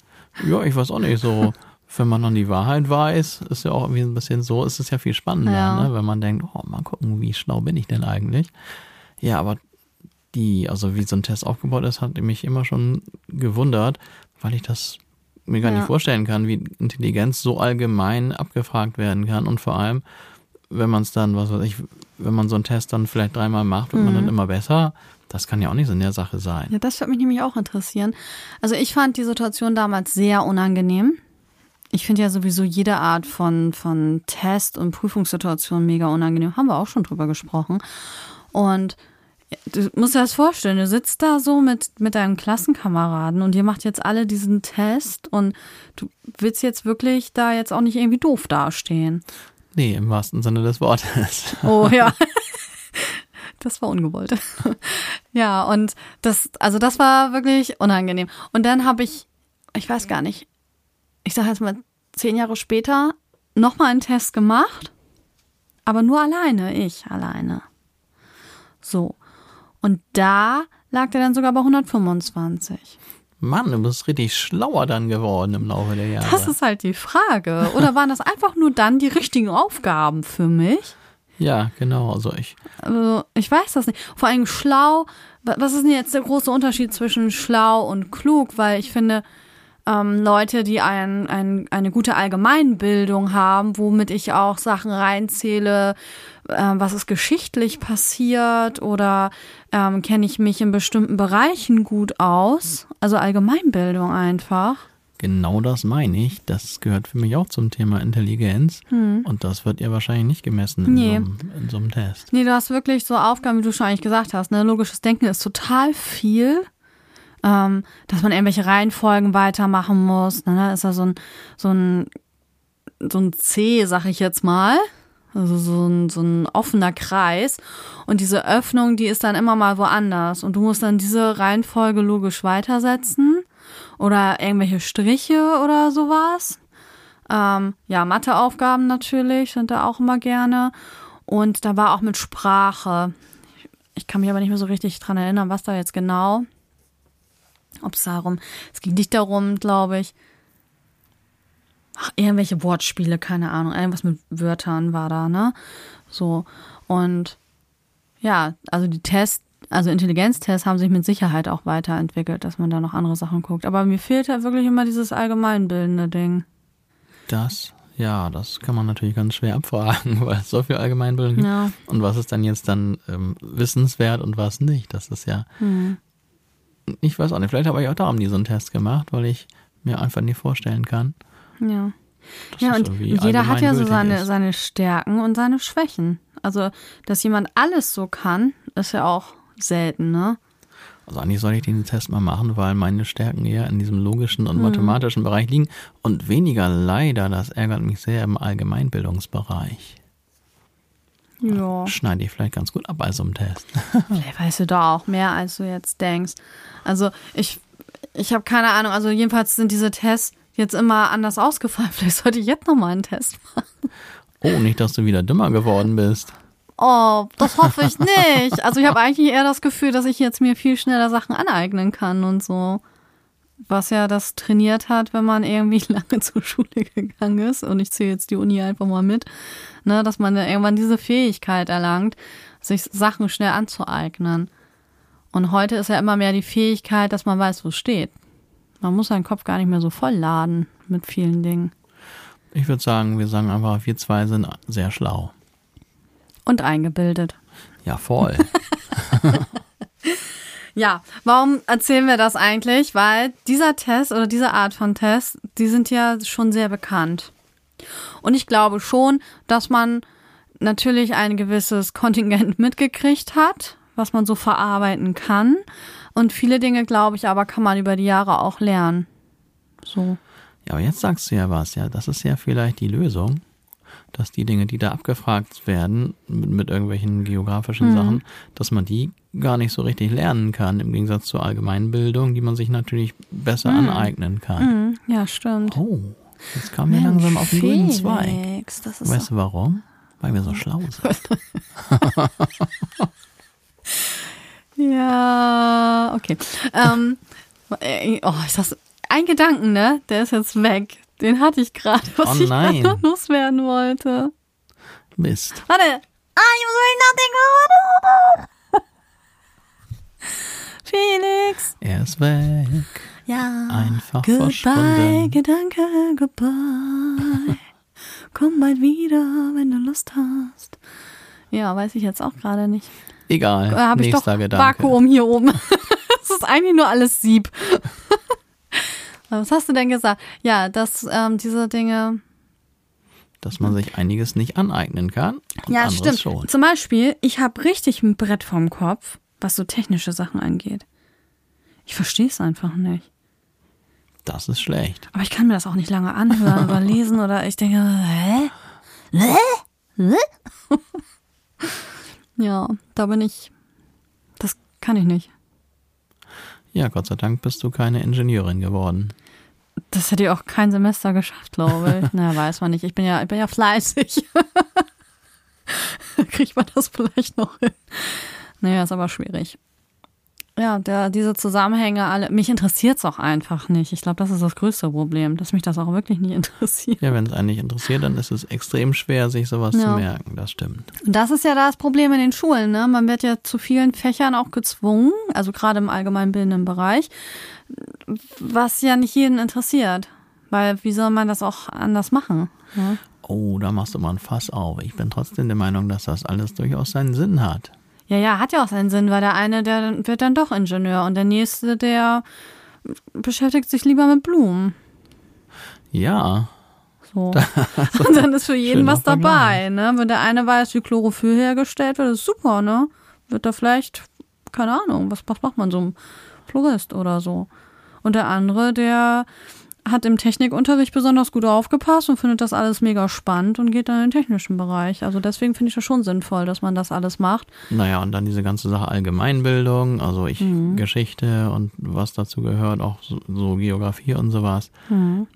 Ja, ich weiß auch nicht so. Wenn man dann die Wahrheit weiß, ist ja auch irgendwie ein bisschen so, ist es ja viel spannender, Ja. ne? wenn man denkt, oh, mal gucken, wie schlau bin ich denn eigentlich. Ja, aber die, also wie so ein Test aufgebaut ist, hat mich immer schon gewundert, weil ich das mir gar Ja. nicht vorstellen kann, wie Intelligenz so allgemein abgefragt werden kann und vor allem, wenn man es dann, was weiß ich, wenn man so einen Test dann vielleicht dreimal macht, wird man dann immer besser. Das kann ja auch nicht so in der Sache sein. Ja, das würde mich nämlich auch interessieren. Also ich fand die Situation damals sehr unangenehm. Ich finde ja sowieso jede Art von, von Test- und Prüfungssituation mega unangenehm. Haben wir auch schon drüber gesprochen. Und du musst dir das vorstellen, du sitzt da so mit, mit deinen Klassenkameraden und ihr macht jetzt alle diesen Test und du willst jetzt wirklich da jetzt auch nicht irgendwie doof dastehen. Nee, im wahrsten Sinne des Wortes. Oh ja. Das war ungewollt. Ja, und das, also das war wirklich unangenehm. Und dann habe ich, ich weiß gar nicht, ich sage jetzt mal zehn Jahre später, nochmal einen Test gemacht. aber nur alleine, ich alleine. So. Und da lag der dann sogar bei 125. Mann, du bist richtig schlauer dann geworden im Laufe der Jahre. Das ist halt die Frage. Oder waren das einfach nur dann die richtigen Aufgaben für mich? ja, genau. Also ich, Also, ich weiß das nicht. Vor allem schlau. wa- Was ist denn jetzt der große Unterschied zwischen schlau und klug? Weil ich finde, ähm, Leute, die ein, ein, eine gute Allgemeinbildung haben, womit ich auch Sachen reinzähle, ähm, was ist geschichtlich passiert oder ähm, kenne ich mich in bestimmten Bereichen gut aus. Also Allgemeinbildung einfach. genau das meine ich. Das gehört für mich auch zum Thema Intelligenz. Und das wird ihr wahrscheinlich nicht gemessen in, Nee. so, einem, in so einem Test. Nee, du hast wirklich so Aufgaben, wie du schon eigentlich gesagt hast. Ne? Logisches Denken ist total viel. Ähm, dass man irgendwelche Reihenfolgen weitermachen muss. Ne? Da ist ja so ein, so ein, so ein C, sag ich jetzt mal. Also so ein, so ein offener Kreis. Und diese Öffnung, die ist dann immer mal woanders. Und du musst dann diese Reihenfolge logisch weitersetzen. Oder irgendwelche Striche oder sowas. Ähm, ja, Matheaufgaben natürlich sind da auch immer gerne. Und da war auch mit Sprache. Ich kann mich aber nicht mehr so richtig dran erinnern, was da jetzt genau. Ob es darum, es ging nicht darum, glaube ich. Ach, irgendwelche Wortspiele, keine Ahnung. Irgendwas mit Wörtern war da, ne? So. Und ja, also die Tests, also Intelligenztests haben sich mit Sicherheit auch weiterentwickelt, dass man da noch andere Sachen guckt. Aber mir fehlt halt wirklich immer dieses allgemeinbildende Ding. Das, ja, das kann man natürlich ganz schwer abfragen, weil es so viel Allgemeinbildung gibt. Ja. Und was ist dann jetzt dann ähm, wissenswert und was nicht? Das ist ja, Hm. Ich weiß auch nicht, vielleicht habe ich auch darum nie so einen Test gemacht, weil ich mir einfach nie vorstellen kann. Ja. Ja, und jeder hat ja so seine, ist. seine Stärken und seine Schwächen. Also, dass jemand alles so kann, ist ja auch selten, ne? Also eigentlich soll ich den Test mal machen, weil meine Stärken eher in diesem logischen Hm. und mathematischen Bereich liegen und weniger leider, das ärgert mich sehr, im Allgemeinbildungsbereich. Ja. Schneide ich vielleicht ganz gut ab bei so einem Test. Vielleicht weißt du da auch mehr, als du jetzt denkst. Also, ich, ich habe keine Ahnung. Also, jedenfalls sind diese Tests jetzt immer anders ausgefallen. Vielleicht sollte ich jetzt nochmal einen Test machen. Oh, nicht, dass du wieder dümmer geworden bist. Oh, das hoffe ich nicht. Also, ich habe eigentlich eher das Gefühl, dass ich jetzt mir viel schneller Sachen aneignen kann und so. Was ja das trainiert hat, wenn man irgendwie lange zur Schule gegangen ist. Und ich zähle jetzt die Uni einfach mal mit. Ne, dass man irgendwann diese Fähigkeit erlangt, sich Sachen schnell anzueignen. Und heute ist ja immer mehr die Fähigkeit, dass man weiß, wo es steht. Man muss seinen Kopf gar nicht mehr so voll laden mit vielen Dingen. Ich würde sagen, wir sagen einfach, wir zwei sind sehr schlau. Und eingebildet. Ja, voll. Ja, warum erzählen wir das eigentlich? Weil dieser Test oder diese Art von Test, die sind ja schon sehr bekannt. Und ich glaube schon, dass man natürlich ein gewisses Kontingent mitgekriegt hat, was man so verarbeiten kann. Und viele Dinge, glaube ich, aber kann man über die Jahre auch lernen. So. Ja, aber jetzt sagst du ja was, ja, das ist ja vielleicht die Lösung, dass die Dinge, die da abgefragt werden, mit, mit irgendwelchen geografischen Mhm. Sachen, dass man die gar nicht so richtig lernen kann, im Gegensatz zur Allgemeinbildung, die man sich natürlich besser Mhm. aneignen kann. Hm, ja, stimmt. Oh, jetzt kamen wir langsam auf den grünen Zweig. Weißt du warum? Weil wir so schlau sind. Ja, okay. Ähm, äh, oh, ist das ein Gedanken, ne? Der ist jetzt weg. Den hatte ich gerade, was Oh ich gerade noch loswerden wollte. Mist. Warte. Ich muss mich nachdenken. Felix. Er ist weg. Ja. Einfach Goodbye, verschwunden. Gedanke, goodbye. Komm bald wieder, wenn du Lust hast. Ja, weiß ich jetzt auch gerade nicht. Egal. Da habe ich doch Gedanke. Vakuum hier oben. Es ist eigentlich nur alles Sieb. Was hast du denn gesagt? Ja, dass ähm, diese Dinge. Dass man sich einiges nicht aneignen kann. Und ja, stimmt. Schon. Zum Beispiel, ich habe richtig ein Brett vorm Kopf, was so technische Sachen angeht. Ich verstehe es einfach nicht. Das ist schlecht. Aber ich kann mir das auch nicht lange anhören oder lesen oder ich denke, hä? Hä? Hä? ja, da bin ich. Das kann ich nicht. Ja, Gott sei Dank bist du keine Ingenieurin geworden. Das hätte ich auch kein Semester geschafft, glaube ich. Na, weiß man nicht. Ich bin ja, ich bin ja fleißig. kriegt man das vielleicht noch hin. Naja, ist aber schwierig. Ja, der, diese Zusammenhänge alle, mich interessiert es auch einfach nicht. Ich glaube, das ist das größte Problem, dass mich das auch wirklich nicht interessiert. Ja, wenn es einen nicht interessiert, dann ist es extrem schwer, sich sowas Ja. zu merken. Das stimmt. Das ist ja das Problem in den Schulen. Ne? Man wird ja zu vielen Fächern auch gezwungen, also gerade im allgemeinbildenden Bereich, was ja nicht jeden interessiert. Weil wie soll man das auch anders machen? Ne? Oh, da machst du mal ein Fass auf. Ich bin trotzdem der Meinung, dass das alles durchaus seinen Sinn hat. Ja, ja, hat ja auch seinen Sinn, weil der eine, der wird dann doch Ingenieur und der nächste, der beschäftigt sich lieber mit Blumen. Ja, So. Und dann ist für jeden was dabei, ne? Wenn der eine weiß, wie Chlorophyll hergestellt wird, ist super, ne? Wird da vielleicht, keine Ahnung, was, was macht man so ein Florist oder so. Und der andere, der hat im Technikunterricht besonders gut aufgepasst und findet das alles mega spannend und geht dann in den technischen Bereich. Also deswegen finde ich das schon sinnvoll, dass man das alles macht. naja, und dann diese ganze Sache Allgemeinbildung, also ich Mhm. Geschichte und was dazu gehört, auch so, so Geografie und sowas. Mhm.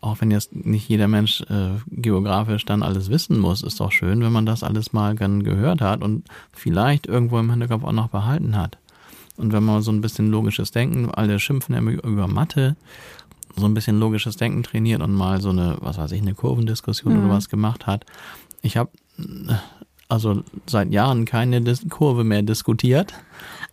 Auch wenn jetzt nicht jeder Mensch äh, geografisch dann alles wissen muss, ist doch schön, wenn man das alles mal dann gehört hat und vielleicht irgendwo im Hinterkopf auch noch behalten hat. Und wenn man so ein bisschen logisches Denken, alle schimpfen immer über Mathe, so ein bisschen logisches Denken trainiert und mal so eine, was weiß ich, eine Kurvendiskussion Mhm. oder was gemacht hat. Ich habe also seit Jahren keine Dis Kurve mehr diskutiert.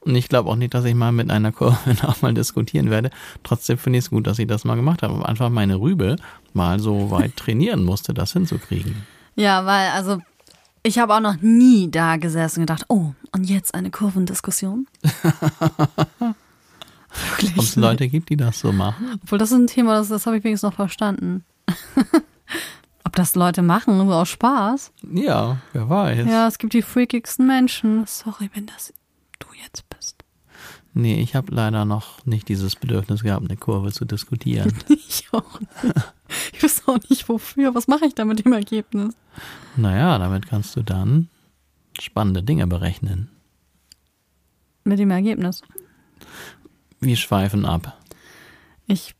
Und ich glaube auch nicht, dass ich mal mit einer Kurve noch mal diskutieren werde. Trotzdem finde ich es gut, dass ich das mal gemacht habe. Einfach meine Rübe mal so weit trainieren musste, das hinzukriegen. Ja, weil, also, ich habe auch noch nie da gesessen und gedacht, oh, und jetzt eine Kurvendiskussion? Wirklich? Ob es Leute gibt, die das so machen? Obwohl, das ist ein Thema, das, das habe ich wenigstens noch verstanden. Ob das Leute machen, so aus Spaß? Ja, wer weiß. Ja, es gibt die freakigsten Menschen. Sorry, wenn das du jetzt bist. Nee, ich habe leider noch nicht dieses Bedürfnis gehabt, eine Kurve zu diskutieren. Ich auch nicht. Ich weiß auch nicht wofür. Was mache ich da mit dem Ergebnis? naja, damit kannst du dann spannende Dinge berechnen. Mit dem Ergebnis. Wir schweifen ab. Ich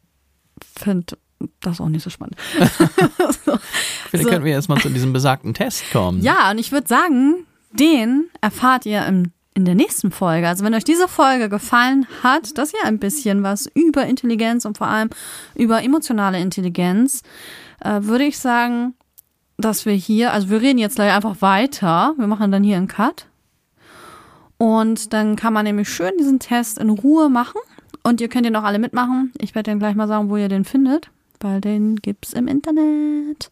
finde das auch nicht so spannend. Vielleicht So. könnten wir erstmal zu diesem besagten Test kommen. Ja, und ich würde sagen, den erfahrt ihr im, in der nächsten Folge. Also wenn euch diese Folge gefallen hat, dass ihr ein bisschen was über Intelligenz und vor allem über emotionale Intelligenz, äh, würde ich sagen, dass wir hier, also wir reden jetzt gleich einfach weiter. Wir machen dann hier einen Cut. Und dann kann man nämlich schön diesen Test in Ruhe machen. Und ihr könnt ihn auch alle mitmachen. Ich werde dann gleich mal sagen, wo ihr den findet, weil den gibt's im Internet.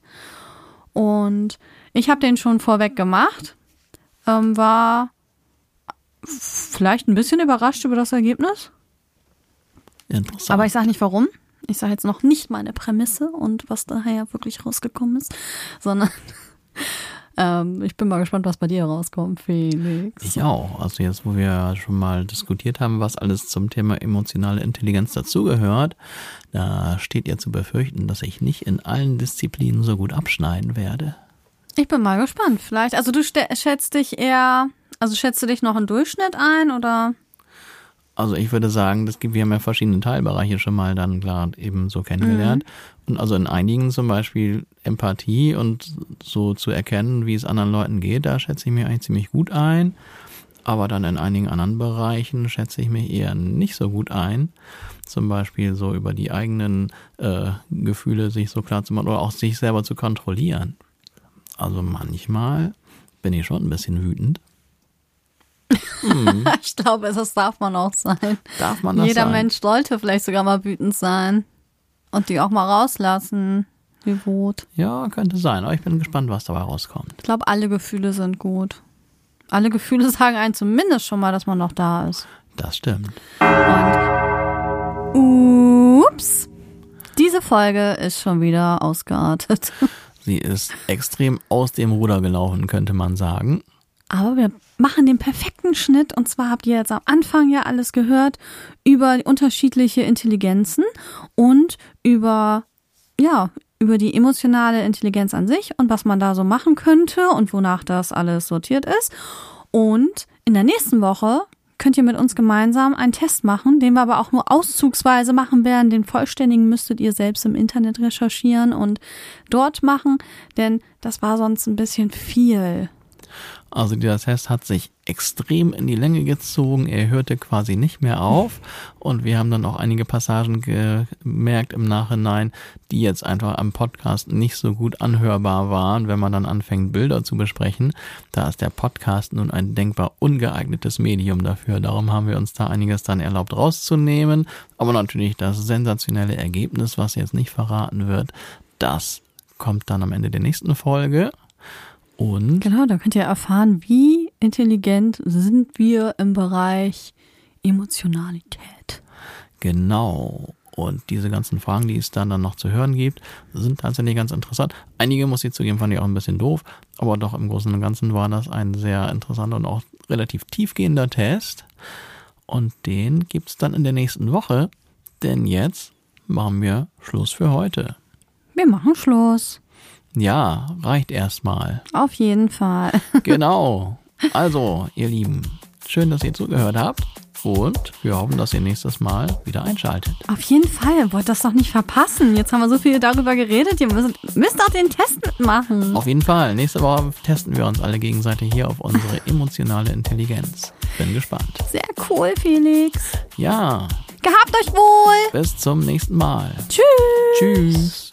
Und ich habe den schon vorweg gemacht. Ähm, war vielleicht ein bisschen überrascht über das Ergebnis. Interessant. Aber ich sage nicht warum. Ich sage jetzt noch nicht meine Prämisse und was daher wirklich rausgekommen ist, sondern ähm, ich bin mal gespannt, was bei dir rauskommt, Felix. Ich auch. Also jetzt, wo wir schon mal diskutiert haben, was alles zum Thema emotionale Intelligenz dazugehört, da steht ja zu befürchten, dass ich nicht in allen Disziplinen so gut abschneiden werde. Ich bin mal gespannt. Vielleicht, also du schätzt dich eher, also schätzt du dich noch im Durchschnitt ein oder? Also ich würde sagen, das gibt, wir haben ja verschiedene Teilbereiche schon mal dann klar eben so kennengelernt. Und also in einigen zum Beispiel Empathie und so zu erkennen, wie es anderen Leuten geht, da schätze ich mich eigentlich ziemlich gut ein. Aber dann in einigen anderen Bereichen schätze ich mich eher nicht so gut ein. Zum Beispiel so über die eigenen äh, Gefühle sich so klar zu machen oder auch sich selber zu kontrollieren. Also manchmal bin ich schon ein bisschen wütend. Ich glaube, das darf man auch sein. Darf man das Jeder sein? Mensch sollte vielleicht sogar mal wütend sein und die auch mal rauslassen, die Wut. Ja, könnte sein. Aber ich bin gespannt, was dabei rauskommt. Ich glaube, alle Gefühle sind gut. Alle Gefühle sagen einen zumindest schon mal, dass man noch da ist. Das stimmt. Und ups, diese Folge ist schon wieder ausgeartet. Sie ist extrem aus dem Ruder gelaufen, könnte man sagen. Aber wir machen den perfekten Schnitt und zwar habt ihr jetzt am Anfang ja alles gehört über unterschiedliche Intelligenzen und über ja, über die emotionale Intelligenz an sich und was man da so machen könnte und wonach das alles sortiert ist. Und in der nächsten Woche könnt ihr mit uns gemeinsam einen Test machen, den wir aber auch nur auszugsweise machen werden. Den vollständigen müsstet ihr selbst im Internet recherchieren und dort machen, denn das war sonst ein bisschen viel. Also dieser Test hat sich extrem in die Länge gezogen. Er hörte quasi nicht mehr auf. Und wir haben dann auch einige Passagen gemerkt im Nachhinein, die jetzt einfach am Podcast nicht so gut anhörbar waren, wenn man dann anfängt, Bilder zu besprechen. Da ist der Podcast nun ein denkbar ungeeignetes Medium dafür. Darum haben wir uns da einiges dann erlaubt rauszunehmen. Aber natürlich das sensationelle Ergebnis, was jetzt nicht verraten wird, das kommt dann am Ende der nächsten Folge. Und Genau, da könnt ihr erfahren, wie intelligent sind wir im Bereich Emotionalität. genau. Und diese ganzen Fragen, die es dann, dann noch zu hören gibt, sind tatsächlich ganz interessant. Einige, muss ich zugeben, fand ich auch ein bisschen doof. Aber doch im Großen und Ganzen war das ein sehr interessanter und auch relativ tiefgehender Test. Und den gibt's dann in der nächsten Woche. Denn jetzt machen wir Schluss für heute. Wir machen Schluss. Ja, reicht erstmal. Auf jeden Fall. Genau. Also, ihr Lieben, schön, dass ihr zugehört habt. Und wir hoffen, dass ihr nächstes Mal wieder einschaltet. Auf jeden Fall. Wollt das doch nicht verpassen. Jetzt haben wir so viel darüber geredet. Ihr müsst, müsst auch den Test mitmachen. Auf jeden Fall. Nächste Woche testen wir uns alle gegenseitig hier auf unsere emotionale Intelligenz. Bin gespannt. Sehr cool, Felix. Ja, Gehabt euch wohl. bis zum nächsten Mal. Tschüss. Tschüss.